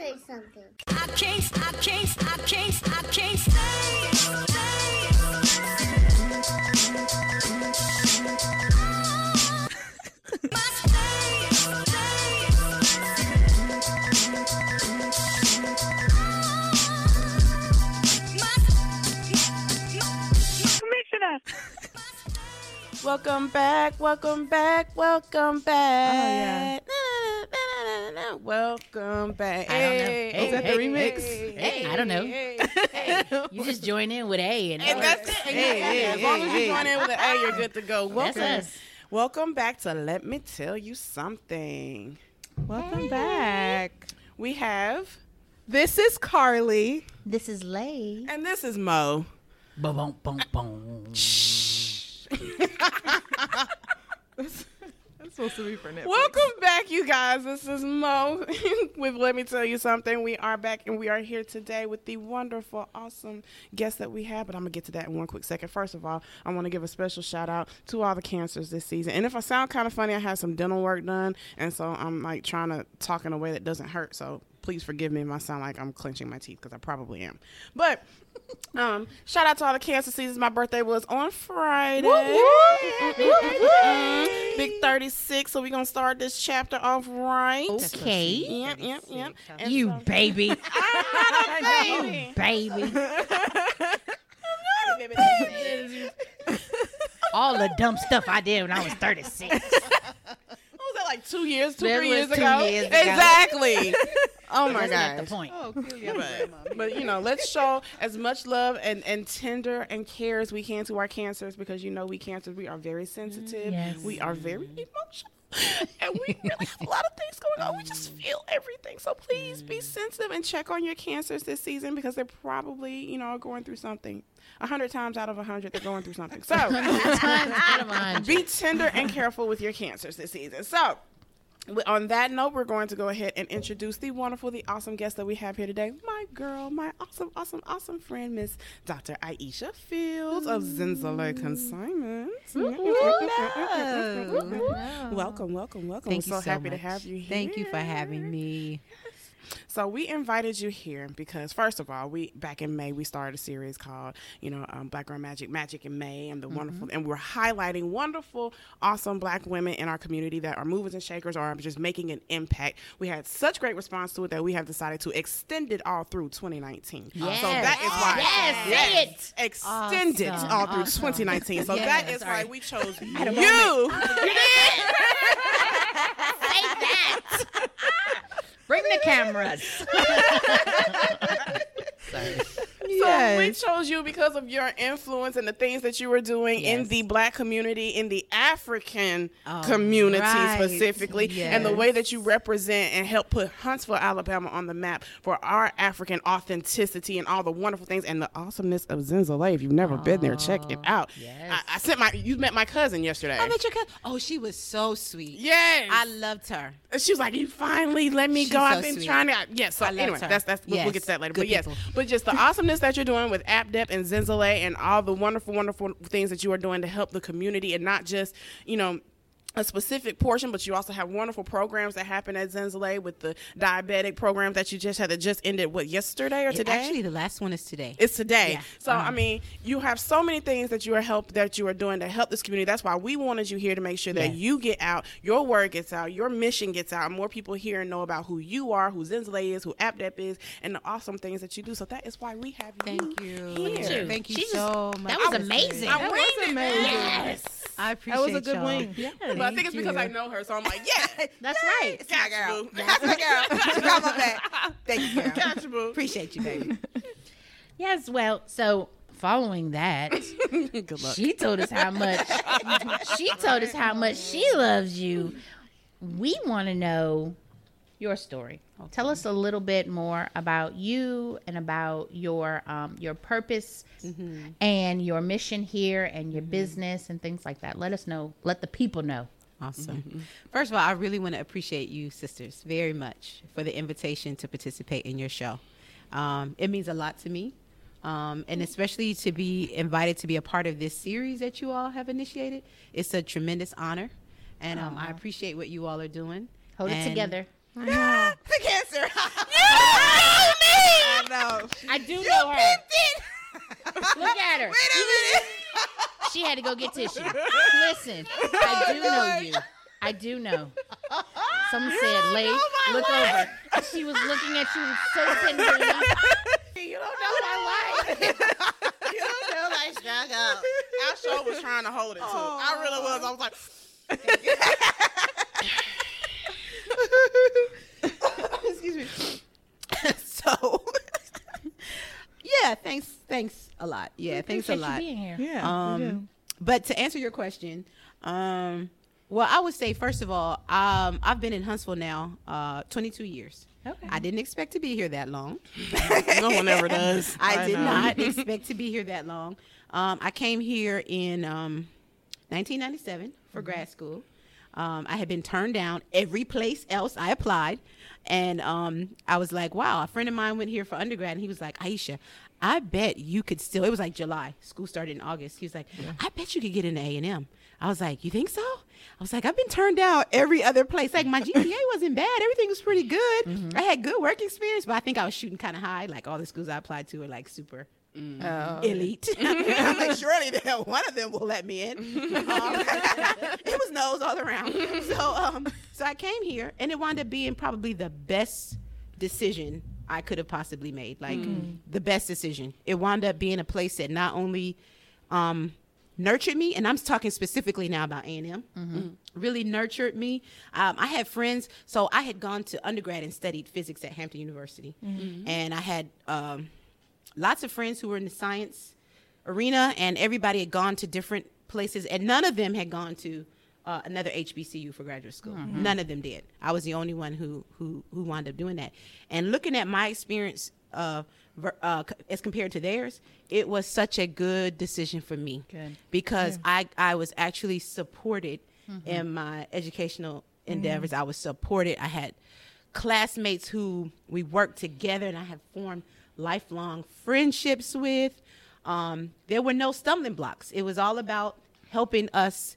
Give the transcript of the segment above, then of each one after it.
say something. I can't, I can't, I can't, I can't stay, stay. Welcome back, welcome back, welcome oh, back. Na, na, na, na, na, Welcome back. I don't know. Hey, Hey, is that hey, the remix? hey, hey, I don't know. hey, Hey, you just join in with A and, And that's it. Hey, hey, as long as hey, you join in with an A, you're good to go. That's Welcome, us. welcome back to Let Me Tell You Something. Welcome back. We have, This is Carly. This is Lay. and this is Mo. Boom, boom, boom, boom. Supposed to be for Netflix. Welcome back, you guys. This is Mo with Let Me Tell You Something. We are back and we are here today with the wonderful, awesome guest that we have. But I'm going to get to that in one quick second. First of all, I want to give a special shout out to all the cancers this season. And if I sound kind of funny, I had some dental work done. And so I'm like trying to talk in a way that doesn't hurt. So please forgive me if I sound like I'm clenching my teeth because I probably am. But um, shout out to all the cancer seasons. My birthday was on Friday. Mm, Big 36. So we're going to start this chapter off right. Okay. Yep, yep, yep. And You so- baby. baby. baby. All the dumb stuff I did when I was 36. What was that like two years, two, That three years two ago? years ago. Exactly. oh my god. the point. Oh, kill But, but you know, let's show as much love and, and tender and care as we can to our cancers because you know we cancers we are very sensitive. Yes. We are very emotional. And we really have a lot of things going on. We just feel everything. So please be sensitive and check on your cancers this season because they're probably, you know, going through something. A hundred times out of a hundred, they're going through something. So Times out of be tender and careful with your cancers this season. So, on that note, we're going to go ahead and introduce the wonderful, the awesome guest that we have here today. My girl, my awesome, awesome, awesome friend, Miss Dr. Aisha Fields of Zenzele Consignments. Mm-hmm. Mm-hmm. Mm-hmm. Welcome, welcome, welcome. Thank We're you so so happy to have you here. Thank you for having me. So we invited you here because first of all, we back in May we started a series called you know um, Black Girl Magic, Magic in May, and the wonderful and we're highlighting wonderful, awesome Black women in our community that are movers and shakers or are just making an impact. We had such great response to it that we have decided to extend it all through 2019. Yes. So that is why Yes, extend it Awesome, all through awesome. 2019. So that Yes, is why we chose you. Say that. Bring the cameras. So we chose you because of your influence and the things that you were doing in the black community, in the African Oh, community right. specifically, and the way that you represent and help put Huntsville, Alabama on the map for our African authenticity and all the wonderful things and the awesomeness of Zenzele. If you've never been there, check it oh, out. yes. I, I sent my, you met my cousin yesterday. I met your cousin. Oh, she was so sweet. Yes. I loved her. She was like, "You finally let me She's go. so I've been sweet. trying to." Yes. So I anyway, that's that's we'll, we'll get to that later. Good but yes, but just the awesomeness that you're doing with AppDep and Zenzele and all the wonderful, wonderful things that you are doing to help the community and not just you know. A specific portion, but you also have wonderful programs that happen at Zenzele with the diabetic program that you just had that just ended. What yesterday or It- today? Actually, the last one is today. It's today. Yeah. So Uh-huh. I mean, you have so many things that you are help that you are doing to help this community. That's why we wanted you here to make sure that Yes. you get out, your word gets out, your mission gets out, and more people here know about who you are, who Zenzele is, who AppDep is, and the awesome things that you do. So that is why we have you. Thank you. Here. Thank you She just- so much. that was amazing. I'm That reading it. Yes. I appreciate that was a good y'all. wing. Yeah, But I think it's thank because I know her, so I'm like, yeah, That's right. got you, boo. That's my girl. She got my back. Thank you, girl. Got you, boo. Appreciate you, baby. Yes, well, so following that, Good luck. she told us how much she told us how much she loves you. We want to know your story. Tell us a little bit more about you and about your um, your purpose and your mission here and your business and things like that. Let us know. Let the people know. Awesome. First of all, I really want to appreciate you, sisters, very much for the invitation to participate in your show. Um, it means a lot to me, um, and especially to be invited to be a part of this series that you all have initiated. It's a tremendous honor, and um, I appreciate what you all are doing. Hold it together. I can't answer. I know. I do know her. Look at her. Wait a minute. She had to go get tissue. Listen, I do know you. I do know. Someone said, "Lay, look over." She was looking at you so tenderly. You don't know my life. you don't know my struggle. I sure was trying to hold it too. I really was. I was like, Excuse me. so, yeah, thanks, thanks a lot. Yeah, thanks a lot. being here. Yeah. Um, but to answer your question, um, well, I would say first of all, um, I've been in Huntsville now, uh, 22 years. Okay. I didn't expect to be here that long. no one ever does. I, did know. not expect to be here that long. Um, I came here in um, 1997 for grad school. Um, I had been turned down every place else I applied. And um, I was like, wow, a friend of mine went here for undergrad and he was like, Aisha, I bet you could still, it was like July, school started in August. He was like, I bet you could get into A&M. I was like, you think so? I was like, I've been turned down every other place. Like my GPA wasn't bad. Everything was pretty good. I had good work experience, but I think I was shooting kind of high. Like all the schools I applied to were like super Oh. elite. I'm like, surely there- one of them will let me in. Um, it was nose all around. So, um, so I came here, and it wound up being probably the best decision I could have possibly made. Like the best decision. It wound up being a place that not only um, nurtured me, and I'm talking specifically now about A and M. Really nurtured me. Um, I had friends, so I had gone to undergrad and studied physics at Hampton University, and I had. Um, lots of friends who were in the science arena, and everybody had gone to different places, and none of them had gone to uh, another HBCU for graduate school. None of them did. I was the only one who who who wound up doing that. And looking at my experience uh, uh, c- as compared to theirs, it was such a good decision for me Good. because I I was actually supported in my educational endeavors. I was supported. I had classmates who we worked together, and I have formed lifelong friendships with. Um, there were no stumbling blocks. It was all about helping us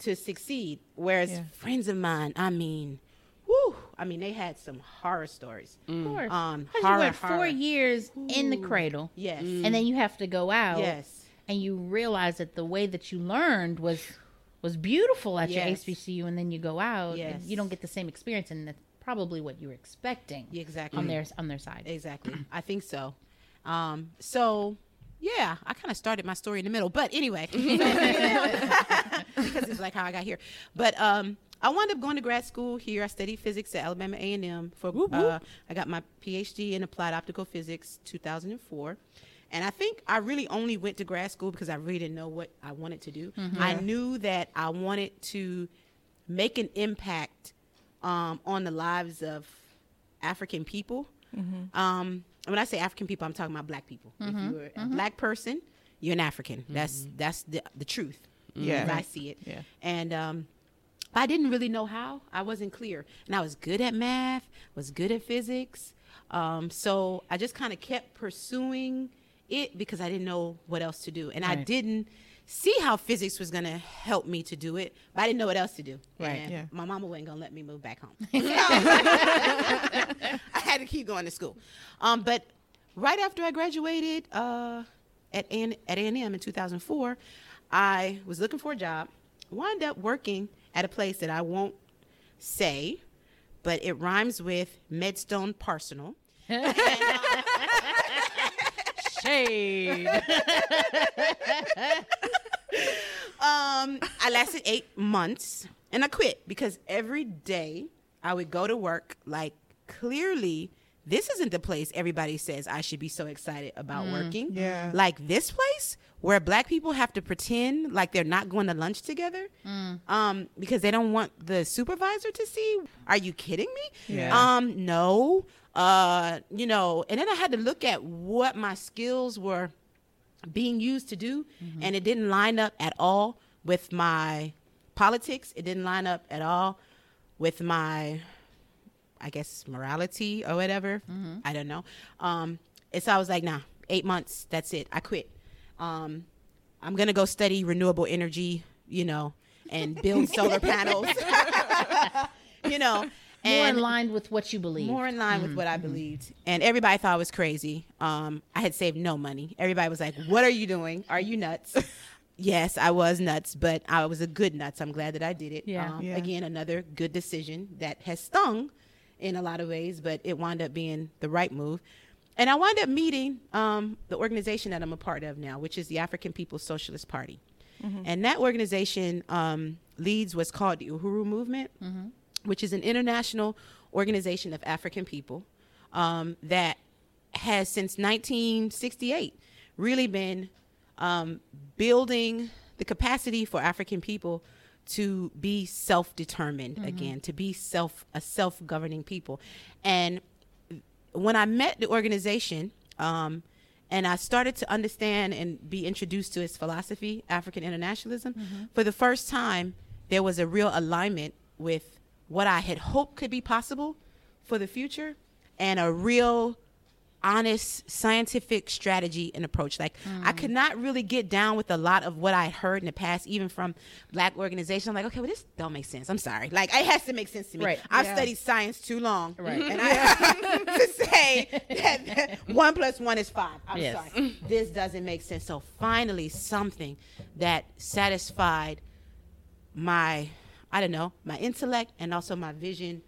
to succeed. Whereas Yeah. friends of mine, I mean, whoo, I mean, they had some horror stories. Of course. Um, 'Cause horror, you went four horror. years in the cradle, Yes. and then you have to go out. Yes. And you realize that the way that you learned was was beautiful at your Yes. HBCU, and then you go out, and Yes. you don't get the same experience, and that's probably what you were expecting exactly. on their on their side. Exactly. I think so. Um, so yeah, I kind of started my story in the middle, but anyway, because it's like how I got here. But um, I wound up going to grad school here. I studied physics at Alabama A and M. For uh, I got my PhD in applied optical physics, 2004. And I think I really only went to grad school because I really didn't know what I wanted to do. I knew that I wanted to make an impact um, on the lives of African people. Um, when I say African people, I'm talking about black people. If you're a black person, you're an African. That's that's the the truth. Yeah. I see it. Yeah. And um, I didn't really know how. I wasn't clear, and I was good at math, was good at physics. Um, so I just kind of kept pursuing it because I didn't know what else to do, and I didn't see how physics was going to help me to do it, but I didn't know what else to do. Right. And Yeah. My mama wasn't going to let me move back home. I had to keep going to school. Um, but right after I graduated uh, at An- at A&M in 2004, I was looking for a job. Wound up working at a place that I won't say, but it rhymes with Medstone Parsenal. Shade. Um, I lasted eight months and I quit because every day I would go to work like clearly this isn't the place everybody says I should be so excited about working. Yeah. Like this place where black people have to pretend like they're not going to lunch together um, because they don't want the supervisor to see. Are you kidding me? Yeah. Um, no. Uh, you know, and then I had to look at what my skills were being used to do and it didn't line up at all with my politics. It didn't line up at all with my i guess morality or whatever. I don't know. Um and so i was like nah eight months that's it. I quit. Um i'm gonna go study renewable energy you know and build solar panels. You know More in line with what you believe. more in line with what I believed. And everybody thought I was crazy. Um, I had saved no money. Everybody was like, "What are you doing? Are you nuts?" yes, I was nuts, but I was a good nuts. I'm glad that I did it. Yeah. Um, Yeah. Again, another good decision that has stung in a lot of ways, but it wound up being the right move. And I wound up meeting um, the organization that I'm a part of now, which is the African People's Socialist Party. And that organization um, leads what's called the Uhuru Movement, which is an international organization of African people um, that has since 1968 really been um, building the capacity for African people to be self-determined again, to be self a self-governing people. And when I met the organization, um, and I started to understand and be introduced to its philosophy, African internationalism, for the first time, there was a real alignment with what I had hoped could be possible for the future and a real honest scientific strategy and approach. Like I hmm. could not really get down with a lot of what I heard in the past, even from black organizations. I'm like, okay, well, this don't make sense. I'm sorry. Like it has to make sense to me. Right. I've Yeah. studied science too long, Right. and I have to say that, that one plus one is five. I'm Yes. sorry. This doesn't make sense. So finally, something that satisfied my, I don't know, my intellect and also my vision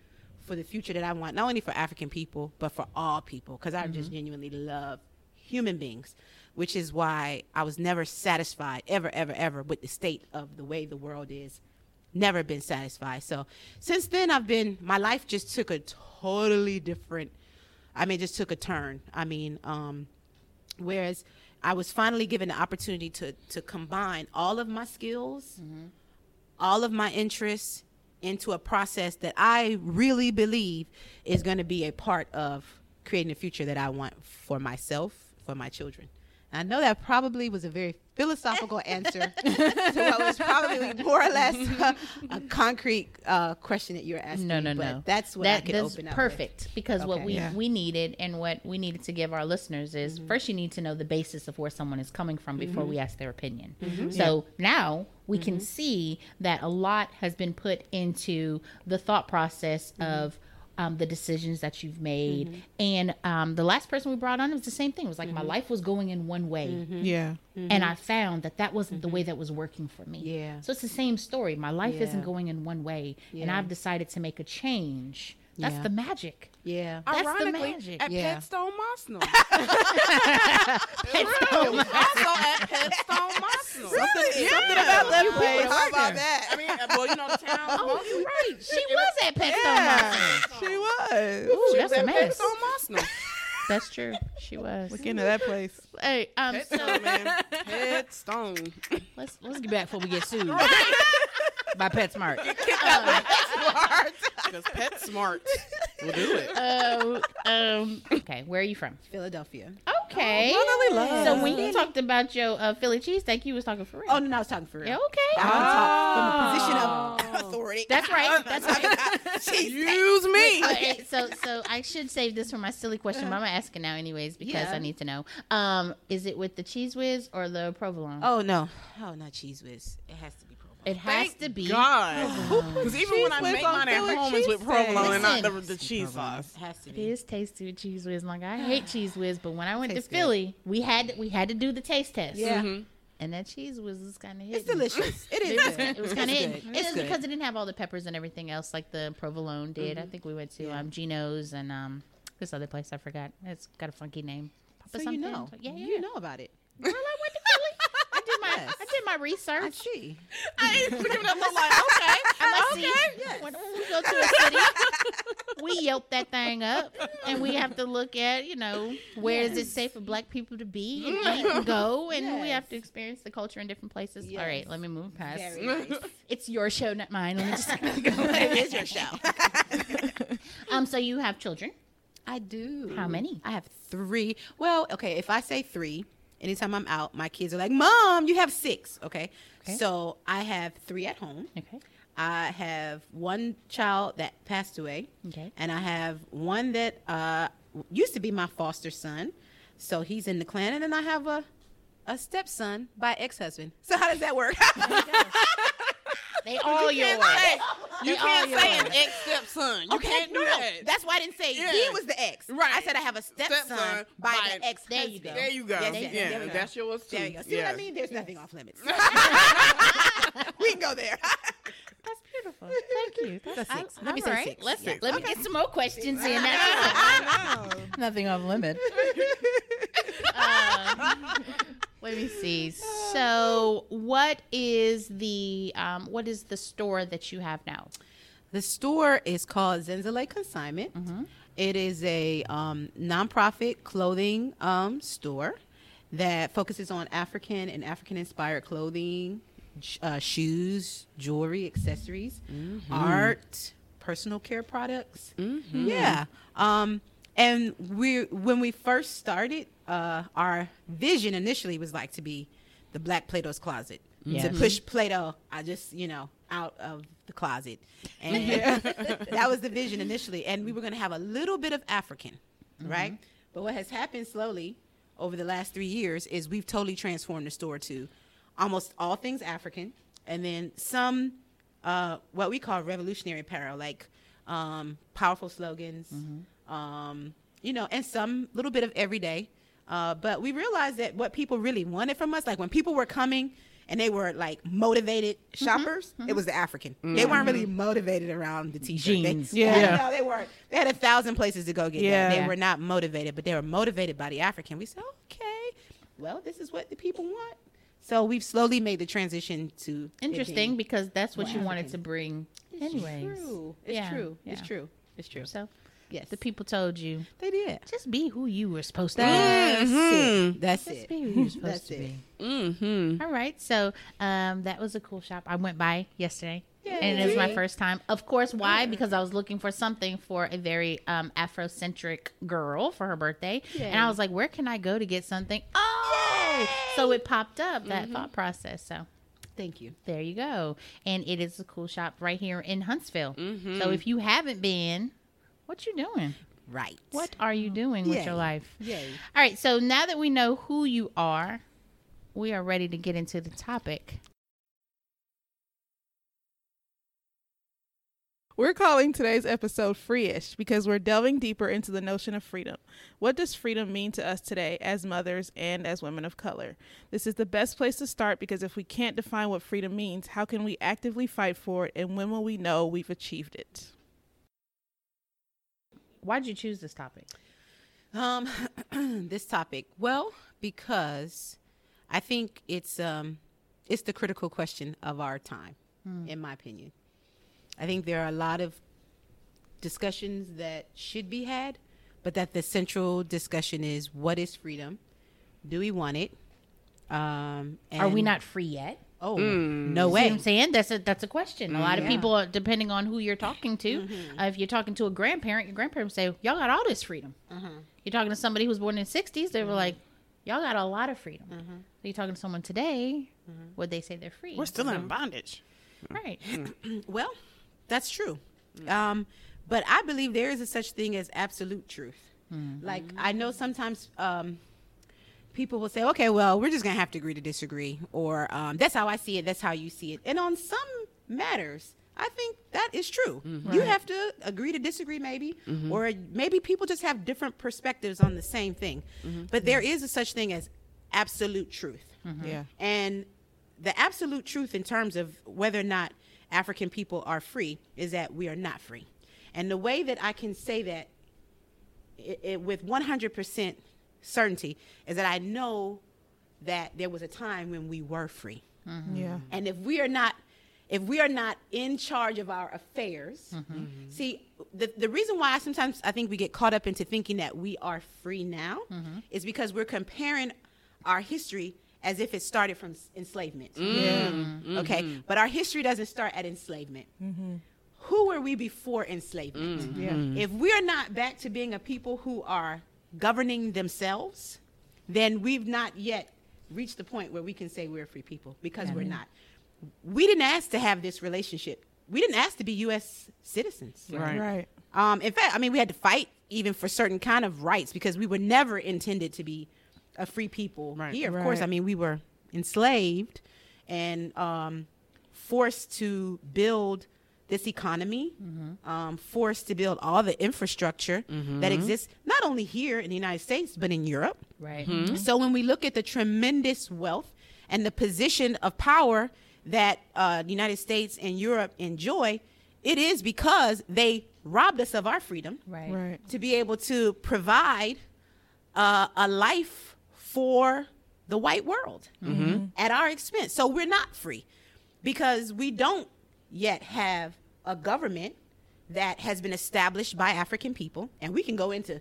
for the future that I want, not only for African people, but for all people, because I just genuinely love human beings, which is why I was never satisfied, ever, ever, ever, with the state of the way the world is. Never been satisfied. So since then, I've been, my life just took a totally different, I mean, just took a turn. I mean, um, whereas I was finally given the opportunity to, to combine all of my skills, all of my interests into a process that I really believe is going to be a part of creating a future that I want for myself, for my children. I know that probably was a very philosophical answer to what was probably more or less a, a concrete uh, question that you're asking. No, no, but no. That's what I that, could that's open up. with. perfect because what we Yeah. we needed and what we needed to give our listeners is Mm-hmm. first you need to know the basis of where someone is coming from before we ask their opinion. Mm-hmm. So now we can see that a lot has been put into the thought process Mm-hmm. of. Um, the decisions that you've made, and um, the last person we brought on it was the same thing. It was like my Mm-hmm. life was going in one way, Yeah. and I found that that wasn't the way that was working for me. Yeah. So it's the same story. My life isn't going in one way, and I've decided to make a change. That's Yeah. the magic. Yeah. That's the magic. at Yeah. Petstone Arsenal. Petstone also at Petstone Arsenal. Something, something about that place. How about that? I mean, uh, well, you know, the town. Oh, you're right. She was at Petstone Yeah, Arsenal. she was. Ooh, She that's was a at mess. Petstone Arsenal. That's true. She was. Look into that place. Hey, um, so man. Petstone. let's let's get back before we get sued by PetSmart. Because PetSmart will do it. Uh, um, okay, where are you from? Philadelphia. Okay. Brotherly love. So when you talked about your uh, Philly cheesesteak, you was talking for real. Oh, no, no, I was talking for real. Yeah, okay. I can talk from a position of authority. That's right. That's right. Use me. Okay, so so I should save this for my silly question, but I'm gonna ask it now anyways because Yeah. I need to know. Um, is it with the Cheez Whiz or the provolone? Oh no, oh not Cheez Whiz. It has to be provolone. It has to be. God. Because even when I Cheese make whiz on mine at home, it's with provolone and not the, the cheese sauce. It has to It be. is tasty with Cheez Whiz. Like I hate Cheez Whiz, but when I went to Tastes good. Philly, we had we had to do the taste test. Yeah. Mhm. and that Cheez Whiz was kind of It's delicious. It is. It was, it was kind of good. it. It's is good. because it didn't have all the peppers and everything else like the provolone did. I think we went to Yeah. um, Geno's and um, this other place I forgot. It's got a funky name. Papa So you something. know. Yeah, yeah. You know about it. Girl, I went to Philly. I did my Yes. I did my I research. see. I ain't looking at look like, okay. I must okay. see. When, we go to a city, we yelp that thing up, and we have to look at, you know, where is it safe for Black people to be and eat and go, and we have to experience the culture in different places. All Yes. right, let me move past. Nice. It's your show, not mine. Let me just go. it is your show. um. So you have children? I do. How many? I have three. Well, okay, if I say three, anytime I'm out, my kids are like, Mom, you have six. Okay. Okay. So I have three at home. Okay. I have one child that passed away. Okay. And I have one that uh, used to be my foster son. So he's in the clan. And then I have a, a stepson by ex husband. So how does that work? They all yours. You They can't all say an yours. ex stepson. You Okay, can't do Right. That's why I didn't say Yeah. he was the ex. Right. I said I have a stepson, Stepson by, by- the ex. There you go. There you go. Yes, yes, yeah, there we go. that's yours too. There you go. See yeah. what I mean? There's nothing off limits. we can go there. That's beautiful. Thank you. That's, That's six. I- Let me all say right. six. Let's Six. let me get some more questions in. That's I know. nothing off limit. Um, let me see. So, what is the um, what is the store that you have now? The store is called Zenzele Consignment. It is a um, nonprofit clothing um, store that focuses on African and African inspired clothing, uh, shoes, jewelry, accessories, art, personal care products. Yeah. Um, and we when we first started, uh, our vision initially was like to be the Black Plato's Closet. To push Plato, I just you know out of the closet, and that was the vision initially. And we were going to have a little bit of African, right? But what has happened slowly over the last three years is we've totally transformed the store to almost all things African, and then some uh, what we call revolutionary apparel, like um, powerful slogans, um, you know, and some little bit of everyday. Uh, but we realized that what people really wanted from us, like when people were coming and they were like motivated mm-hmm. shoppers, it mm-hmm. was the African. They weren't really mm-hmm. motivated around the t-shirt. Jeans. They, Yeah. no, they weren't. They had a thousand places to go get Yeah. that. They Yeah. were not motivated, but they were motivated by the African. We said, okay, well, this is what the people want. So we've slowly made the transition to Interesting because that's what you wanted to bring, Anyway, It's anyways. true. It's Yeah, true. yeah. It's true. It's true. So Yes, the people told you they did. just be who you were supposed to That's be. it. That's Just it. be who you're supposed That's to it. be. Mm-hmm. All right, so um, that was a cool shop. I went by yesterday, and it was my first time. Of course, why? Because I was looking for something for a very um, Afrocentric girl for her birthday, and I was like, "Where can I go to get something?" Oh, so it popped up that Mm-hmm. thought process. So Thank you. there you go, and it is a cool shop right here in Huntsville. Mm-hmm. So if you haven't been, what you doing? Right. What are you doing with your life? Yay. All right, so now that we know who you are, we are ready to get into the topic. We're calling today's episode Free-ish because we're delving deeper into the notion of freedom. What does freedom mean to us today as mothers and as women of color? This is the best place to start because if we can't define what freedom means, how can we actively fight for it and when will we know we've achieved it? Why'd you choose this topic? Um, this topic. Well, because I think it's um, it's the critical question of our time, in my opinion. I think there are a lot of discussions that should be had, but that the central discussion is what is freedom? Do we want it? Um, Are we not free yet? Oh, mm. no See what way. I'm saying that's a that's a question. A mm, lot of Yeah. people, uh, depending on who you're talking to, mm-hmm. uh, if you're talking to a grandparent, your grandparent will say, "Y'all got all this freedom." Mm-hmm. You're talking to somebody who was born in the '60s, they were mm-hmm. like, "Y'all got a lot of freedom." So you're talking to someone today, would they say they're free? We're still in bondage. right. Well, that's true. Mm. Um, but I believe there is a such thing as absolute truth. Like I know sometimes um, people will say, "Okay, well, we're just gonna have to agree to disagree," or um, "That's how I see it. That's how you see it." And on some matters, I think that is true. Mm-hmm. You have to agree to disagree, maybe, mm-hmm. or maybe people just have different perspectives on the same thing. Mm-hmm. But there is a such thing as absolute truth. Yeah. And the absolute truth in terms of whether or not African people are free is that we are not free. And the way that I can say that i i with 100% certainty is that I know that there was a time when we were free. Mm-hmm. Yeah. Mm-hmm. And if we are not if we are not in charge of our affairs, mm-hmm. see the the reason why sometimes I think we get caught up into thinking that we are free now is because we're comparing our history as if it started from s- enslavement. Yeah. Okay, but our history doesn't start at enslavement. Who were we before enslavement? Yeah. If we're not back to being a people who are governing themselves, then we've not yet reached the point where we can say we're free people because we're not. We didn't ask to have this relationship. We didn't ask to be U.S. citizens. Right. Right. Um, in fact, I mean, we had to fight even for certain kind of rights because we were never intended to be a free people Right. here. Of course, I mean, we were enslaved and um, forced to build this economy, um, forced to build all the infrastructure that exists not only here in the United States but in Europe. Right. So when we look at the tremendous wealth and the position of power that uh, the United States and Europe enjoy, it is because they robbed us of our freedom Right. Right. to be able to provide uh, a life for the white world at our expense. So we're not free because we don't yet have a government that has been established by African people, and we can go into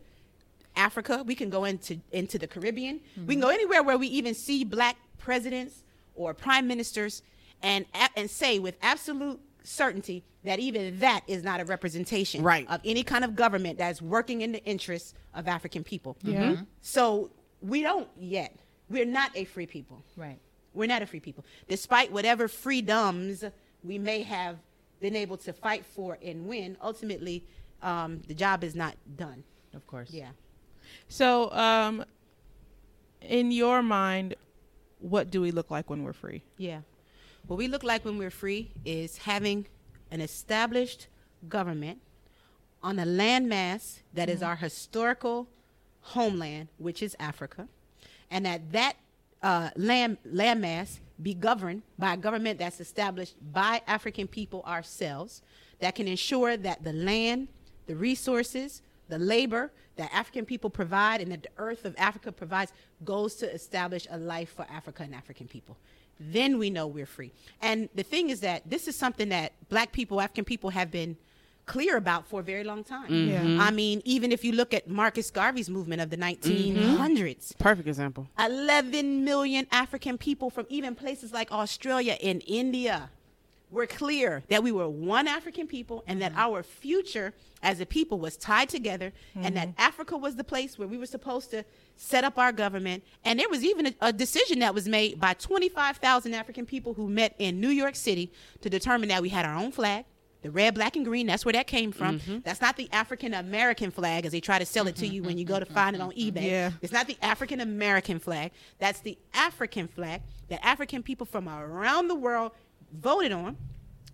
Africa, we can go into into the Caribbean, we can go mm-hmm. anywhere where we even see black presidents or prime ministers, and and say with absolute certainty that even that is not a representation Right. of any kind of government that's working in the interests of African people. Mm-hmm. Yeah. So we don't yet. We're not a free people. Right. We're not a free people. Despite whatever freedoms we may have been able to fight for and win, ultimately, um, the job is not done. Of course. Yeah. So, um, in your mind, what do we look like when we're free? Yeah. What we look like when we're free is having an established government on a landmass that is our historical homeland, which is Africa, and that that uh, land landmass be governed by a government that's established by African people ourselves, that can ensure that the land, the resources, the labor that African people provide and that the earth of Africa provides goes to establish a life for Africa and African people. Then we know we're free. And the thing is that this is something that black people, African people have been clear about for a very long time. Mm-hmm. Yeah. I mean, even if you look at Marcus Garvey's movement of the mm-hmm. 1900s, Perfect example. 11 million African people from even places like Australia and India were clear that we were one African people and that mm-hmm. our future as a people was tied together and that Africa was the place where we were supposed to set up our government. And there was even a, a decision that was made by 25,000 African people who met in New York City to determine that we had our own flag. The red, black, and green, that's where that came from. Mm-hmm. That's not the African American flag as they try to sell it to mm-hmm, you when you mm-hmm, go to find it on eBay. Yeah. It's not the African American flag. That's the African flag that African people from around the world voted on.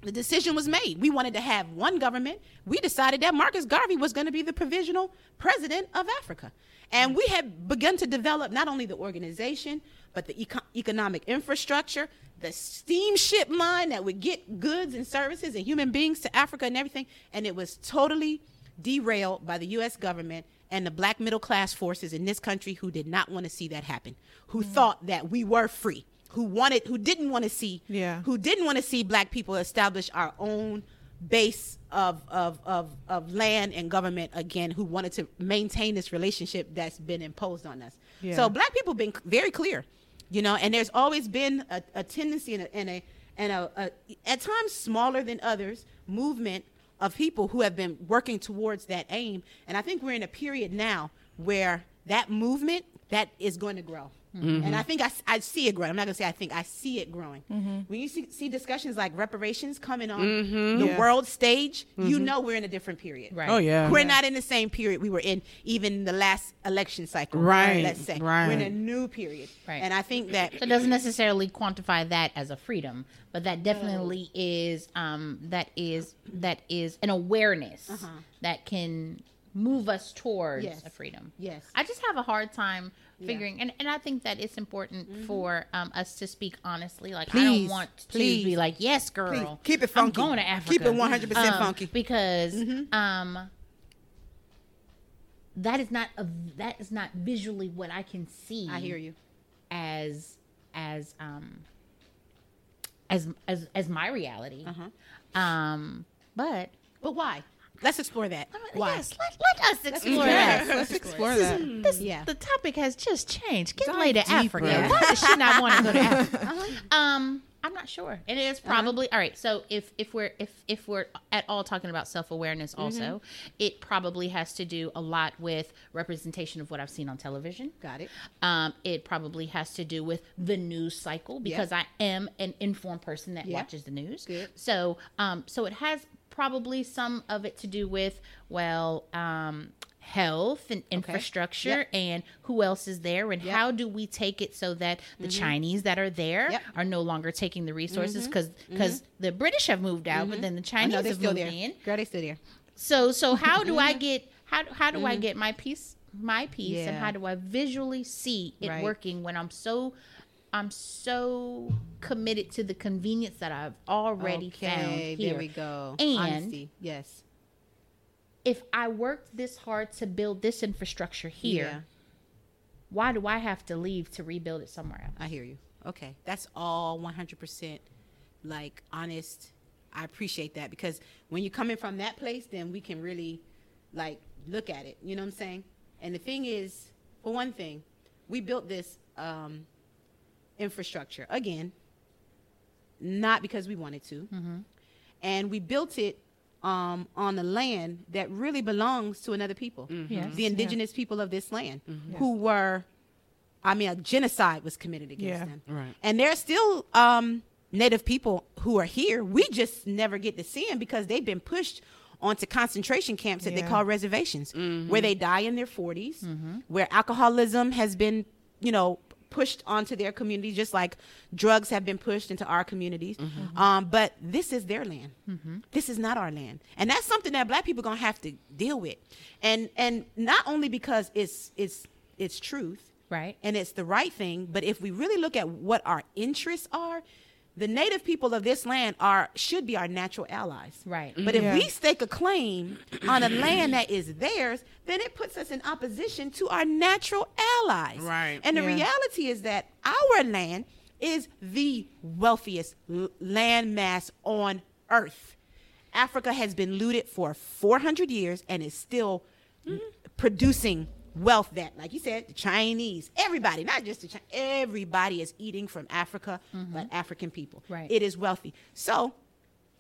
The decision was made. We wanted to have one government. We decided that Marcus Garvey was going to be the provisional president of Africa. And we had begun to develop not only the organization, but the eco- economic infrastructure, the steamship line that would get goods and services and human beings to Africa and everything. And it was totally derailed by the U.S. government and the black middle class forces in this country who did not want to see that happen, who mm. thought that we were free, who wanted, who didn't want to see, Yeah. who didn't want to see black people establish our own base of, of, of, of land and government again, who wanted to maintain this relationship that's been imposed on us. Yeah. So black people have been very clear, you know, and there's always been a, a tendency and a, and a, and a, a, at times smaller than others, movement of people who have been working towards that aim. And I think we're in a period now where that movement that is going to grow. Mm-hmm. And I think I, I see it growing. I'm not going to say I think, I see it growing. Mm-hmm. When you see, see discussions like reparations coming on mm-hmm. the Yeah. world stage, you know we're in a different period. Right. Oh yeah. We're not in the same period we were in even the last election cycle. Right, Let's say. right. We're in a new period. Right. And I think that So it doesn't necessarily quantify that as a freedom, but that definitely is um, that is that is an awareness uh-huh. that can move us towards Yes. a freedom. Yes. I just have a hard time figuring, and, and I think that it's important for um, us to speak honestly. Like I don't Please, want to please. be like, yes, girl, Please, keep it funky I'm going to Africa. Keep it 100% Um, funky. because um, that is not a that is not visually what I can see I hear you. as as um as as as my reality. Um, but But why? Let's explore that. Why? yes, let, let us explore Yes, that. Let's explore that. This, Yeah. The topic has just changed. Get laid to deeper. Africa. Why does she not want to go to Africa? Um, I'm not sure. It is probably all right. So if if we're if if we're at all talking about self awareness, also, it probably has to do a lot with representation of what I've seen on television. Got it. Um, it probably has to do with the news cycle because I am an informed person that Yeah. watches the news. Good. So, um, so it has probably some of it to do with well, um, health and infrastructure Yep. and who else is there and Yep. Mm-hmm. how do we take it so that the Chinese that are there Yep. are no longer taking the resources because because the British have moved out but then the Chinese know they're have still moved there. in they still there. so so how do I get how how do I get my piece my piece and Mm-hmm. How do I visually see it Right. working when I'm so I'm so committed to the convenience that I've already found here. there we go. And- Honesty. Yes. If I worked this hard to build this infrastructure here, Yeah. why do I have to leave to rebuild it somewhere else? I hear you. Okay, that's all 100% like honest. I appreciate that because when you're coming from that place, then we can really like look at it. You know what I'm saying? And the thing is, for one thing, we built this um, infrastructure again, not because we wanted to, mm-hmm. and we built it um, on the land that really belongs to another people, mm-hmm. Yes. the indigenous people of this land, mm-hmm. who were I mean, a genocide was committed against Yeah. them. Right. And there's still um, Native people who are here. We just never get to see them because they've been pushed onto concentration camps that they call reservations, where they die in their 40s, where alcoholism has been, you know, pushed onto their community, just like drugs have been pushed into our communities. Um, but this is their land. This is not our land, and that's something that Black people gonna have to deal with, and and not only because it's it's it's truth, Right. and it's the right thing. But if we really look at what our interests are, the native people of this land are should be our natural allies. Right. But if we stake a claim on a land that is theirs, then it puts us in opposition to our natural allies. Right. And the Yeah. reality is that our land is the wealthiest l- land mass on earth. Africa has been looted for 400 years and is still producing wealth that, like you said, the Chinese, everybody, not just the Chinese, everybody is eating from Africa, but African people. Right. It is wealthy. So,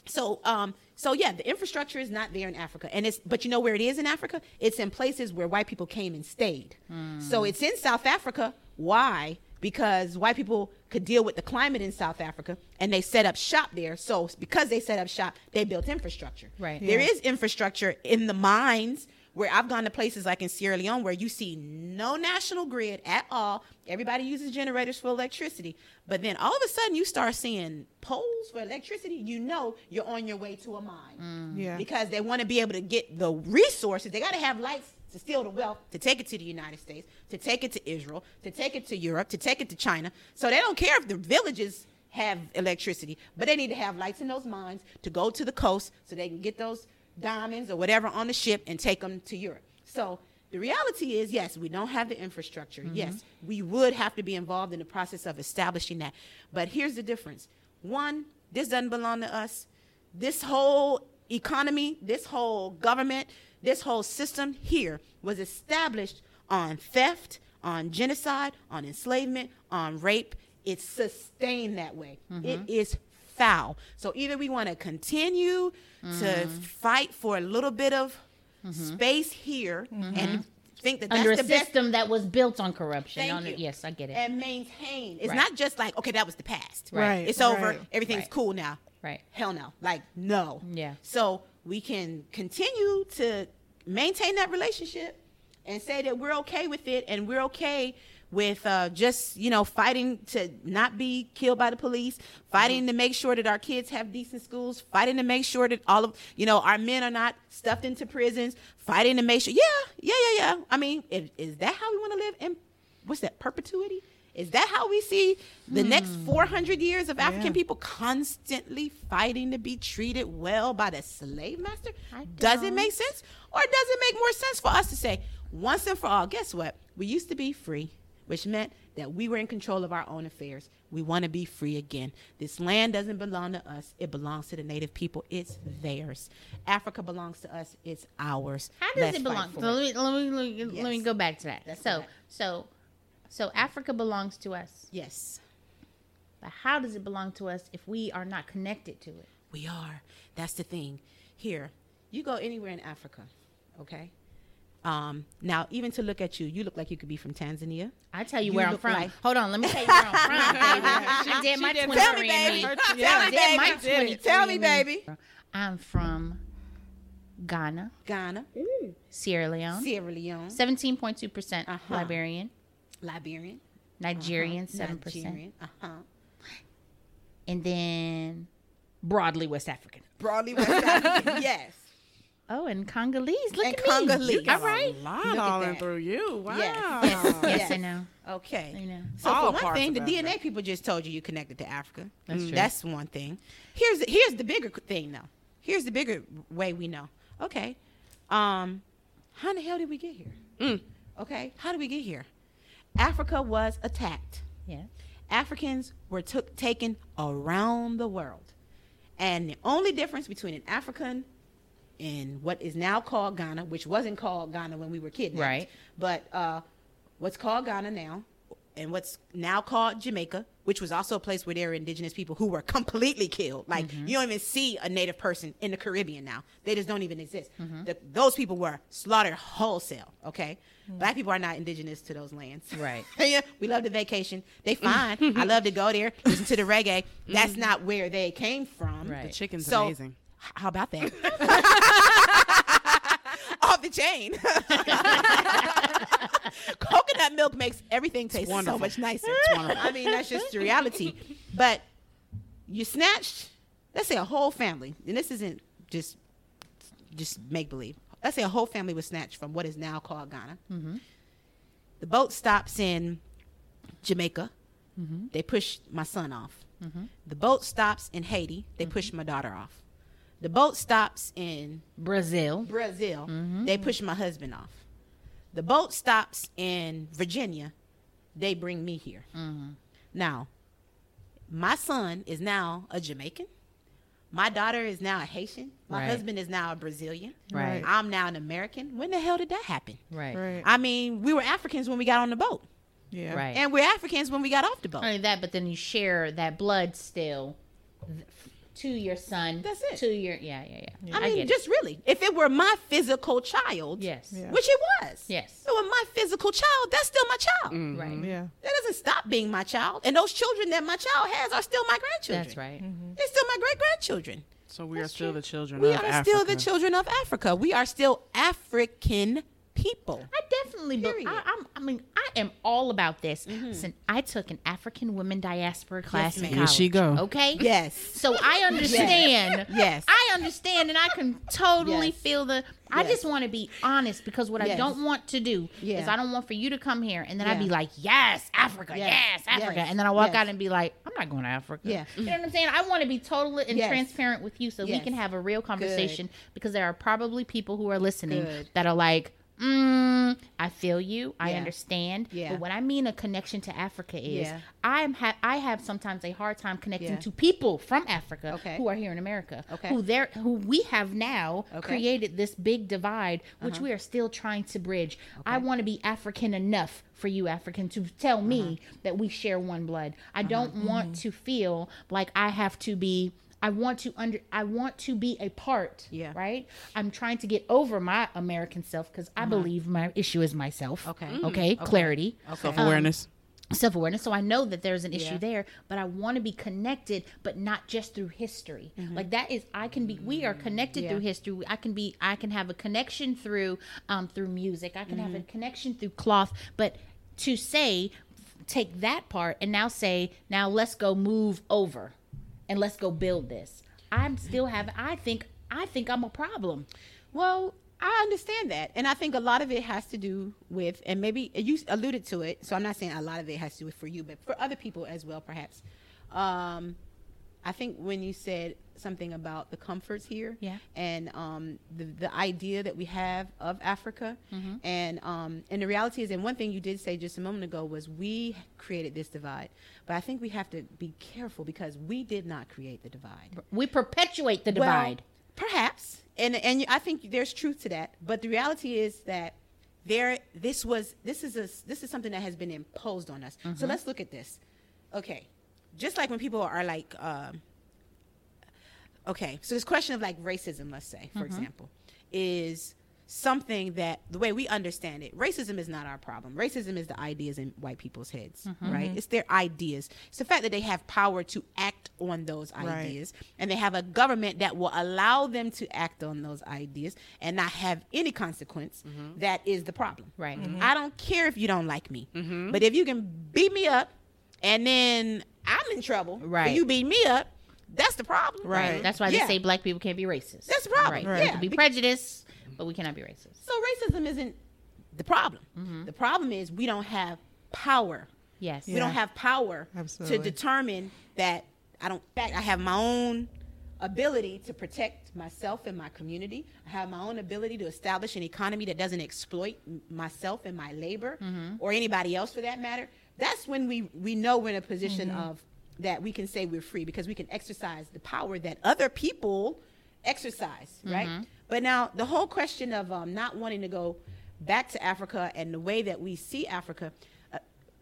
so, um, so yeah, the infrastructure is not there in Africa, and it's but you know where it is in Africa? It's in places where white people came and stayed. So it's in South Africa. Why? Because white people could deal with the climate in South Africa, and they set up shop there. So because they set up shop, they built infrastructure. Right. There Yeah. is infrastructure in the mines where I've gone to places like in Sierra Leone where you see no national grid at all. Everybody uses generators for electricity. But then all of a sudden you start seeing poles for electricity, you know you're on your way to a mine. Mm. Yeah. Because they want to be able to get the resources. They got to have lights to steal the wealth, to take it to the United States, to take it to Israel, to take it to Europe, to take it to China. So they don't care if the villages have electricity, but they need to have lights in those mines to go to the coast so they can get those diamonds or whatever on the ship and take them to Europe. So the reality is, yes, we don't have the infrastructure. Mm-hmm. Yes, we would have to be involved in the process of establishing that. But here's the difference one, this doesn't belong to us. This whole economy, this whole government, this whole system here was established on theft, on genocide, on enslavement, on rape. It's sustained that way. It mm-hmm. is foul. So either we want to continue to mm-hmm. fight for a little bit of mm-hmm. space here mm-hmm. and think that that's Under a the best system that was built on corruption. Thank On- you. Yes, I get it. and maintain. It's Right. not just like okay, that was the past. Right, It's over. right. Everything's Right. cool now. Right. Hell no. Like no. Yeah. So we can continue to maintain that relationship and say that we're okay with it and we're okay with uh, just you know fighting to not be killed by the police fighting to make sure that our kids have decent schools fighting to make sure that all of you know our men are not stuffed into prisons fighting to make sure yeah yeah yeah yeah. I mean is, is that how we want to live in what's that perpetuity? Is that how we see the next 400 years of african Yeah. people constantly fighting to be treated well by the slave master? Does it make sense? Or does it make more sense for us to say once and for all guess what? We used to be free which meant that we were in control of our own affairs we want to be free again this land doesn't belong to us it belongs to the native people it's theirs africa belongs to us it's ours How does Let's it belong? So let me let me let me, let me go back to that. So so so Africa belongs to us. yes But how does it belong to us if we are not connected to it? We are. That's the thing. Here, you go anywhere in Africa, okay? Um, now, even to look at you, you look like you could be from Tanzania. I tell you, You where I'm from. like- Hold on, let me tell you where I'm from, baby. She did my did. twenty Tell me, baby. and me. Tell Yeah. me, Did my baby. Tell me, baby. I'm from Ghana, Ghana, Ooh. Sierra Leone, Sierra Leone, 17.2%, Uh-huh. Liberian, Liberian, Nigerian, uh-huh, 7%, Nigerian, uh-huh. and then broadly West African. Broadly West African, yes. Oh, and Congolese. Look And at me. Congolese. All right. A lot Look at all in through you. Wow. Yes. Yes, I know. Okay. I know. So All for one thing, the Africa. DNA people just told you you connected to Africa. That's true. That's one thing. Here's the, here's the bigger thing though. Here's the bigger way we know. Okay, um, how in the hell did we get here? Mm. Okay, how did we get here? Africa was attacked. Yeah. Africans were took taken around the world, and the only difference between an African in what is now called Ghana, which wasn't called Ghana when we were kidnapped, Right. But uh, what's called Ghana now, and what's now called Jamaica, which was also a place where there were indigenous people who were completely killed. Like Mm-hmm. you don't even see a native person in the Caribbean now; they just don't even exist. Mm-hmm. The, those people were slaughtered wholesale. Okay, black people are not indigenous to those lands. Right. yeah, we love the vacation. They fine. I love to go there, listen to the reggae. That's not where they came from. Right. The chicken's So, amazing. How about that? Off the chain. Coconut milk makes everything taste so much nicer. I mean, that's just the reality. But you snatched, let's say a whole family, and this isn't just just make believe. Let's say a whole family was snatched from what is now called Ghana. The boat stops in Jamaica. They push my son off. The boat stops in Haiti. They push my daughter off. The boat stops in Brazil. Brazil. Mm-hmm. They push my husband off. The boat stops in Virginia. They bring me here. Mm-hmm. Now, my son is now a Jamaican. My daughter is now a Haitian. My Right. husband is now a Brazilian. Right. I'm now an American. When the hell did that happen? Right. Right. I mean, we were Africans when we got on the boat, yeah. Right. and we're Africans when we got off the boat. Not only that, but then you share that blood still th- to your son. That's it. To your yeah, yeah, yeah. yeah. I mean, get it. just really, if it were my physical child, yes, Yeah. which it was, yes, if it were my physical child, that's still my child. Mm. right. Yeah. That doesn't stop being my child. And those children that my child has are still my grandchildren. That's right. They're still my great grandchildren. So we are still true. the children We of are Africa. still the children of Africa. We are still African people. I definitely, Period. I, I'm, I mean, I am all about this. Mm-hmm. Since I took an African women diaspora class in ma'am. college. Here she go. Okay. Yes. So I understand. Yes. I understand, and I can totally Yes. feel the. I Yes. just want to be honest because what I don't want to do is I don't want for you to come here and then I'd be like, yes, Africa, Yes. yes, Africa, Yes. and then I walk Yes. out and be like, I'm not going to Africa. Yeah. You know what I'm saying? I want to be totally and Yes. transparent with you so we can have a real conversation because there are probably people who are listening Good. that are like. Mm, I feel you. I Yeah. understand. Yeah. But what I mean a connection to Africa is Yeah. I'm ha- I have sometimes a hard time connecting Yeah. to people from Africa Okay. who are here in America. Okay. Who there who we have now Okay. Uh-huh. created this big divide which we are still trying to bridge. I want to be African enough for you African to tell me Uh-huh. that we share one blood. I don't Mm-hmm. want to feel like I have to be I want to under I want to be a part. Yeah. Right? I'm trying to get over my American self because I believe my issue is myself. Uh-huh. Okay. Okay. Clarity Self awareness. self awareness. So I know that there's an issue Yeah. there, but I want to be connected, but not just through history. Like that is, I can be. We are connected Mm-hmm. Yeah. through history. I can be. I can have a connection through um through music. I can have a Mm-hmm. connection through cloth. But to say, take that part and now say, now let's go move over, and let's go build this. I'm still having. I think. I think I'm a problem. Well, I understand that. And I think a lot of it has to do with, and maybe you alluded to it, so I'm not saying a lot of it has to do with for you, but for other people as well, perhaps. Um, I think when you said something about the comforts here Yeah. and um, the, the idea that we have of Africa. Mm-hmm. And, um, and the reality is, and one thing you did say just a moment ago was we created this divide. But I think we have to be careful because we did not create the divide. We perpetuate the divide. Well, perhaps, and and I think there's truth to that. But the reality is that there, this was this is a this is something that has been imposed on us. So let's look at this. Okay, just like when people are like, um, okay, so this question of like racism, let's say, for mm-hmm. example, is something that the way we understand it, racism is not our problem. Racism is the ideas in white people's heads, mm-hmm. right? Mm-hmm. It's their ideas. It's the fact that they have power to act on those Right. ideas and they have a government that will allow them to act on those ideas and not have any consequence. That is the problem. Right. I don't care if you don't like me, but if you can beat me up and then I'm in trouble, right? Right. You beat me up, that's the problem, Right. That's why Yeah. they say black people can't be racist. That's the problem. Right. Right. We Yeah. can be Bec- prejudiced, but we cannot be racist. So racism isn't the problem. Mm-hmm. The problem is we don't have power. Yes. We don't have power Absolutely. to determine that I don't. In fact, I have my own ability to protect myself and my community. I have my own ability to establish an economy that doesn't exploit myself and my labor Mm-hmm. or anybody else for that matter. That's when we we know we're in a position Mm-hmm. of that we can say we're free because we can exercise the power that other people exercise, right? Mm-hmm. But now the whole question of um, not wanting to go back to Africa and the way that we see Africa, uh,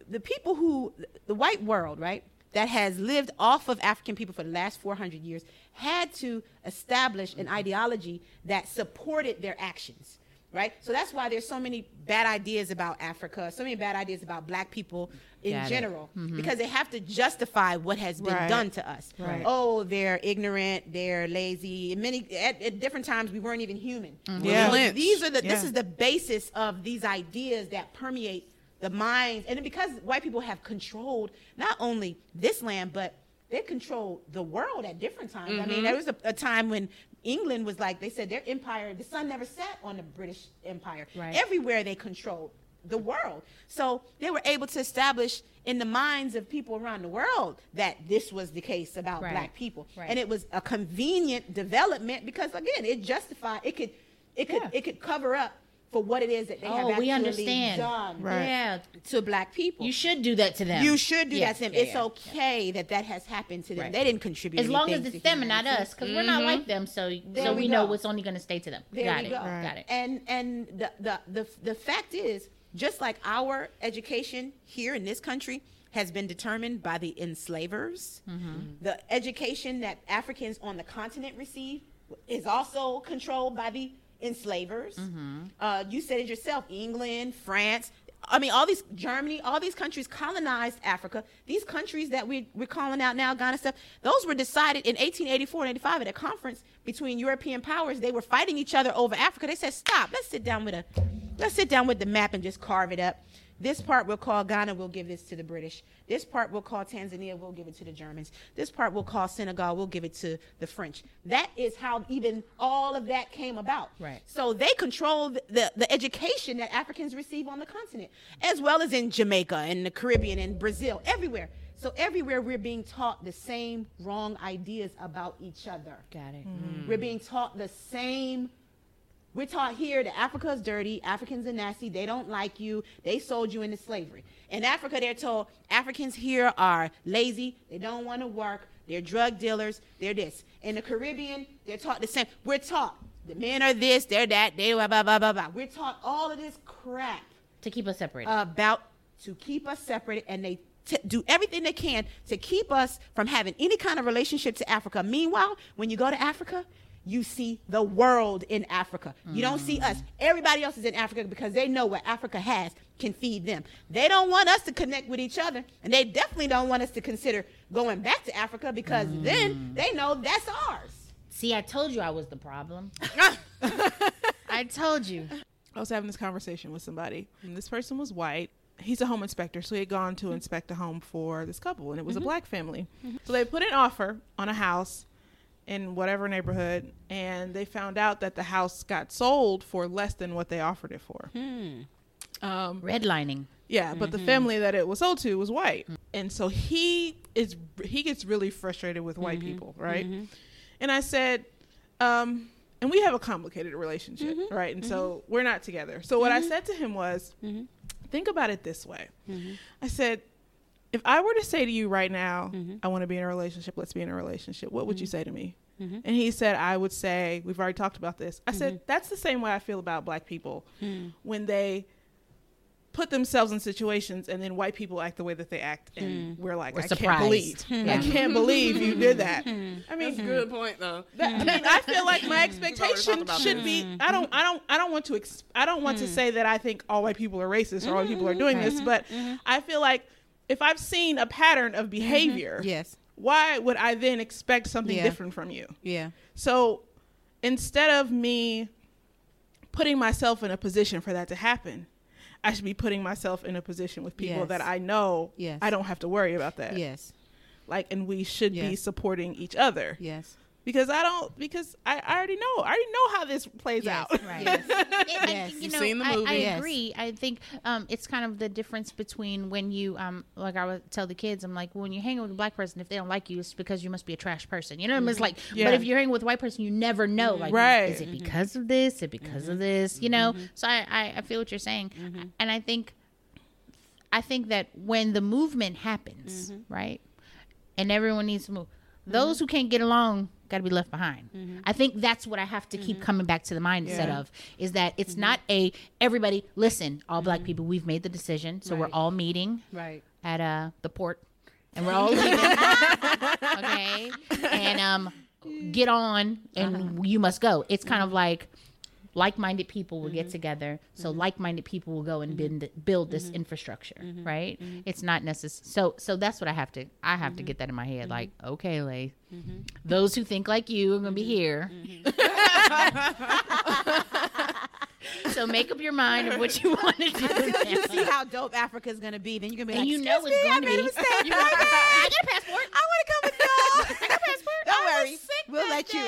the people who, the white world, right, that has lived off of African people for the last 400 years had to establish an ideology that supported their actions. Right, so that's why there's so many bad ideas about Africa, so many bad ideas about Black people in Got general, because they have to justify what has been Right. done to us. Right. Oh, they're ignorant, they're lazy. Many at, at different times, we weren't even human. Yeah. So Lynched. these are the. This is the basis of these ideas that permeate the minds, and because white people have controlled not only this land, but they controlled the world at different times. I Mm-hmm. mean, there was a, a time when England was like they said their empire, the sun never set on the British Empire. Right. Everywhere they controlled the world. So they were able to establish in the minds of people around the world that this was the case about Right. black people. Right. And it was a convenient development because again, it justified it could it could Yeah. it could cover up for what it is that they have Oh, actually we understand. done Right. Yeah. to black people. You should do that to them. You should do that to them. yeah, it's yeah. okay that that has happened to them. Right. They didn't contribute As long as it's them and not us, because we're not like them. So, so we we, know what's only going to stay to them. There Got it. go. Got it. And and the, the the the fact is, just like our education here in this country has been determined by the enslavers, Mm-hmm. the education that Africans on the continent receive is also controlled by the enslavers. Mm-hmm. Uh, you said it yourself: England, France. I mean, all these Germany, all these countries colonized Africa. These countries that we we're calling out now, Ghana stuff, those were decided in 1884 and 85 at a conference between European powers. They were fighting each other over Africa. They said, "Stop. Let's sit down with a, let's sit down with the map and just carve it up." This part we'll call Ghana, we'll give this to the British. This part we'll call Tanzania, we'll give it to the Germans. This part we'll call Senegal, we'll give it to the French. That is how even all of that came about. Right. So they control the, the education that Africans receive on the continent, as well as in Jamaica and the Caribbean and Brazil, everywhere. So everywhere we're being taught the same wrong ideas about each other. Got it. We're being taught the same. We're taught here that Africa's dirty, Africans are nasty, they don't like you, they sold you into slavery. In Africa, they're told Africans here are lazy, they don't want to work, they're drug dealers, they're this. In the Caribbean, they're taught the same. We're taught the men are this, they're that, they blah blah blah blah blah. We're taught all of this crap To keep us separated. about to keep us separated and they t- do everything they can to keep us from having any kind of relationship to Africa. Meanwhile, when you go to Africa, you see the world in Africa. You don't see us. Everybody else is in Africa because they know what Africa has can feed them. They don't want us to connect with each other, and they definitely don't want us to consider going back to Africa because mm. then they know that's ours. See, I told you I was the problem. I told you. I was having this conversation with somebody, and this person was white. He's a home inspector, so he had gone to mm-hmm. inspect a home for this couple, and it was a mm-hmm. black family. Mm-hmm. So they put an offer on a house in whatever neighborhood, and they found out that the house got sold for less than what they offered it for. Hmm. Um, Redlining. yeah, but the mm-hmm. family that it was sold to was white, and so he is he gets really frustrated with white mm-hmm. people, right? Mm-hmm. And I said, um, and we have a complicated relationship, right? And so we're not together. So what I said to him was, think about it this way. I said, if I were to say to you right now, mm-hmm. I want to be in a relationship, let's be in a relationship, what would you mm-hmm. say to me? Mm-hmm. And he said, I would say, we've already talked about this. I said, that's the same way I feel about black people hmm. when they put themselves in situations and then white people act the way that they act and hmm. we're like We're I surprised. can't believe hmm. I can't believe you did that. I That's mean a good point, though. that, I mean, I feel like my expectation talked about should that. be. I don't. I don't. I don't want to. Ex- I don't want to say that I think all white people are racist or all white people are doing this. But I feel like if I've seen a pattern of mm-hmm. behavior, Yes. why would I then expect something Yeah. different from you? Yeah. So instead of me putting myself in a position for that to happen, I should be putting myself in a position with people Yes. that I know Yes. I don't have to worry about that. Yes. Like, and we should be supporting each other Yes. Because I don't because I, I already know I already know how this plays Yes. out. Right. Yes. It- I- Yes. you You've know, seen the movie. I Yes. agree. I think um, it's kind of the difference between when you, um, like I would tell the kids, I'm like, when you're hanging with a black person, if they don't like you, it's because you must be a trash person. You know what I mean? It's like, Yeah. but if you're hanging with a white person, you never know. Like, Right. is it mm-hmm. because of this? Is it because of mm-hmm. this? You know? Mm-hmm. So I, I, I feel what you're saying. And I think, I think that when the movement happens, right? And everyone needs to move. Those who can't get along got to be left behind. Mm-hmm. I think that's what I have to keep mm-hmm. coming back to the mindset Yeah. of is that it's mm-hmm. not a everybody listen, all black people, we've made the decision, so we're all meeting Right. at uh the port and we're all leaving. okay? And um get on and uh-huh. you must go. It's kind of like like-minded people will get mm-hmm. together so mm-hmm. like-minded people will go and mm-hmm. build, build this infrastructure right? It's not necessary so so that's what i have to i have to get that in my head like okay lay those who think like you are gonna be here. So make up your mind of what you want to do Until you see how dope Africa is gonna be, then you're gonna be and like, you know "Excuse it's me, I going to made be. mistake. I got a passport. I want to come with y'all. I got a passport. Don't I worry, We'll let you in.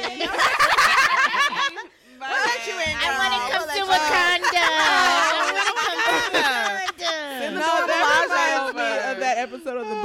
I want to girl. come We'll to let you in. Wakanda. I want to come to Wakanda. No, Normalize that reminds me over. of that episode of the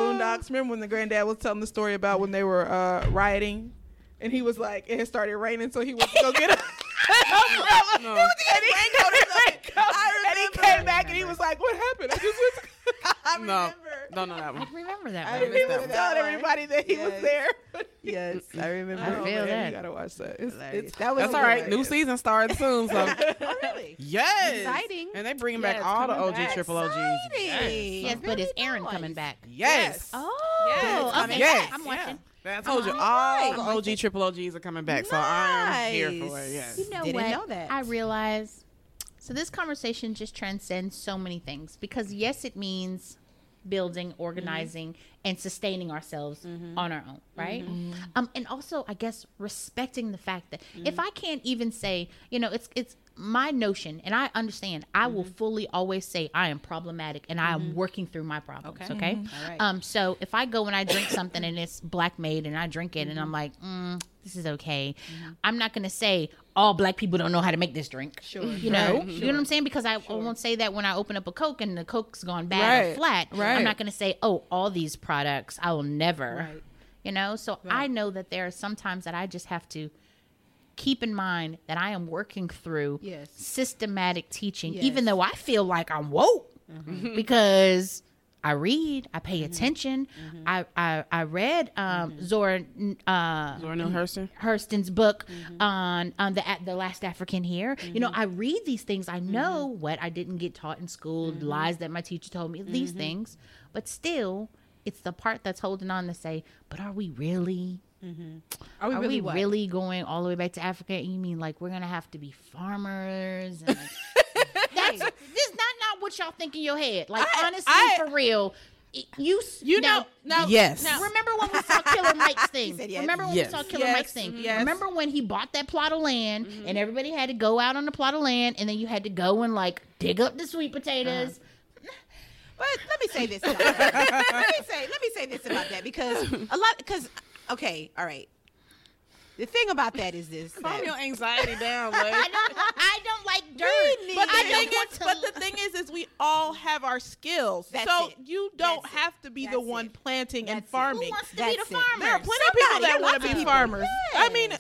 Remember when the granddad was telling the story about when they were uh, rioting, and he was like, it had started raining, so he went to go get a umbrella. No. And he, raincoat, and he came back and he was like, "What happened?" I just went. I No, no, don't that one. I remember that. I one. he was remember that telling one. everybody that he was there. Yes, I remember. I Oh, feel man, that. You gotta watch that. It's, it's that was That's all right. New season starts soon, so Oh, really? yes, Exciting. And they bringing Yeah, back all the OG back. triple OGs. Exciting. Yes, but is Aaron nice. coming back? Yes. Oh, Yes, okay. okay. Yes. I'm watching. I oh, told you All all right. the OG triple OGs are coming back, so I'm here for it. Nice. Yes. You know Didn't what? know that. I realize. So this conversation just transcends so many things because yes, it means building, organizing, and sustaining ourselves mm-hmm. on our own, right? Mm-hmm. Um, and also, I guess respecting the fact that mm-hmm. if I can't even say, you know, it's it's my notion, and I understand, I will mm-hmm. fully always say I am problematic and I am mm-hmm. working through my problems. Okay. Okay. Mm-hmm. All right. Um. So if I go and I drink something and it's black made and I drink it and I'm like, mm, this is okay, I'm not gonna say all black people don't know how to make this drink. Sure. You know, Right. you know what I'm saying? Because I, I won't say that when I open up a Coke and the Coke's gone bad or flat. Right. I'm not gonna say, oh, all these products I will never. Right. You know, so I know that there are some times that I just have to keep in mind that I am working through Yes. systematic teaching, Yes. even though I feel like I'm woke mm-hmm. because I read, I pay mm-hmm. attention. Mm-hmm. I, I I read um, Zora uh, Zora Neale Hurston. Hurston's book on on the the last African here. You know, I read these things. I know what I didn't get taught in school, the lies that my teacher told me, these things. But still, it's the part that's holding on to say, but are we really? Mm-hmm. Are we Are really we really going all the way back to Africa? You mean like we're gonna have to be farmers? And that's this is not not what y'all think in your head. Like I- honestly, I- for real, you You now, know, now, Yes. now- Remember when we saw Killer Mike's thing? said yes. Remember when Yes. we saw Killer Yes, Mike's thing? Mm-hmm. yes. Remember when he bought that plot of land mm-hmm. and everybody had to go out on the plot of land and then you had to go and like dig up the sweet potatoes? Uh-huh. But let me say this. About that. let me say let me say this about that because a lot because okay, all right. The thing about that is this. Calm that- your anxiety down, Lay. I don't I don't like dirt. need But the I it. don't thing is, to but the thing is, is we all have our skills. That's so it. you don't That's have to be the one it. planting and That's it. farming. Who wants to That's be it. the farmer? There are plenty of people that want to be people. farmers. I mean,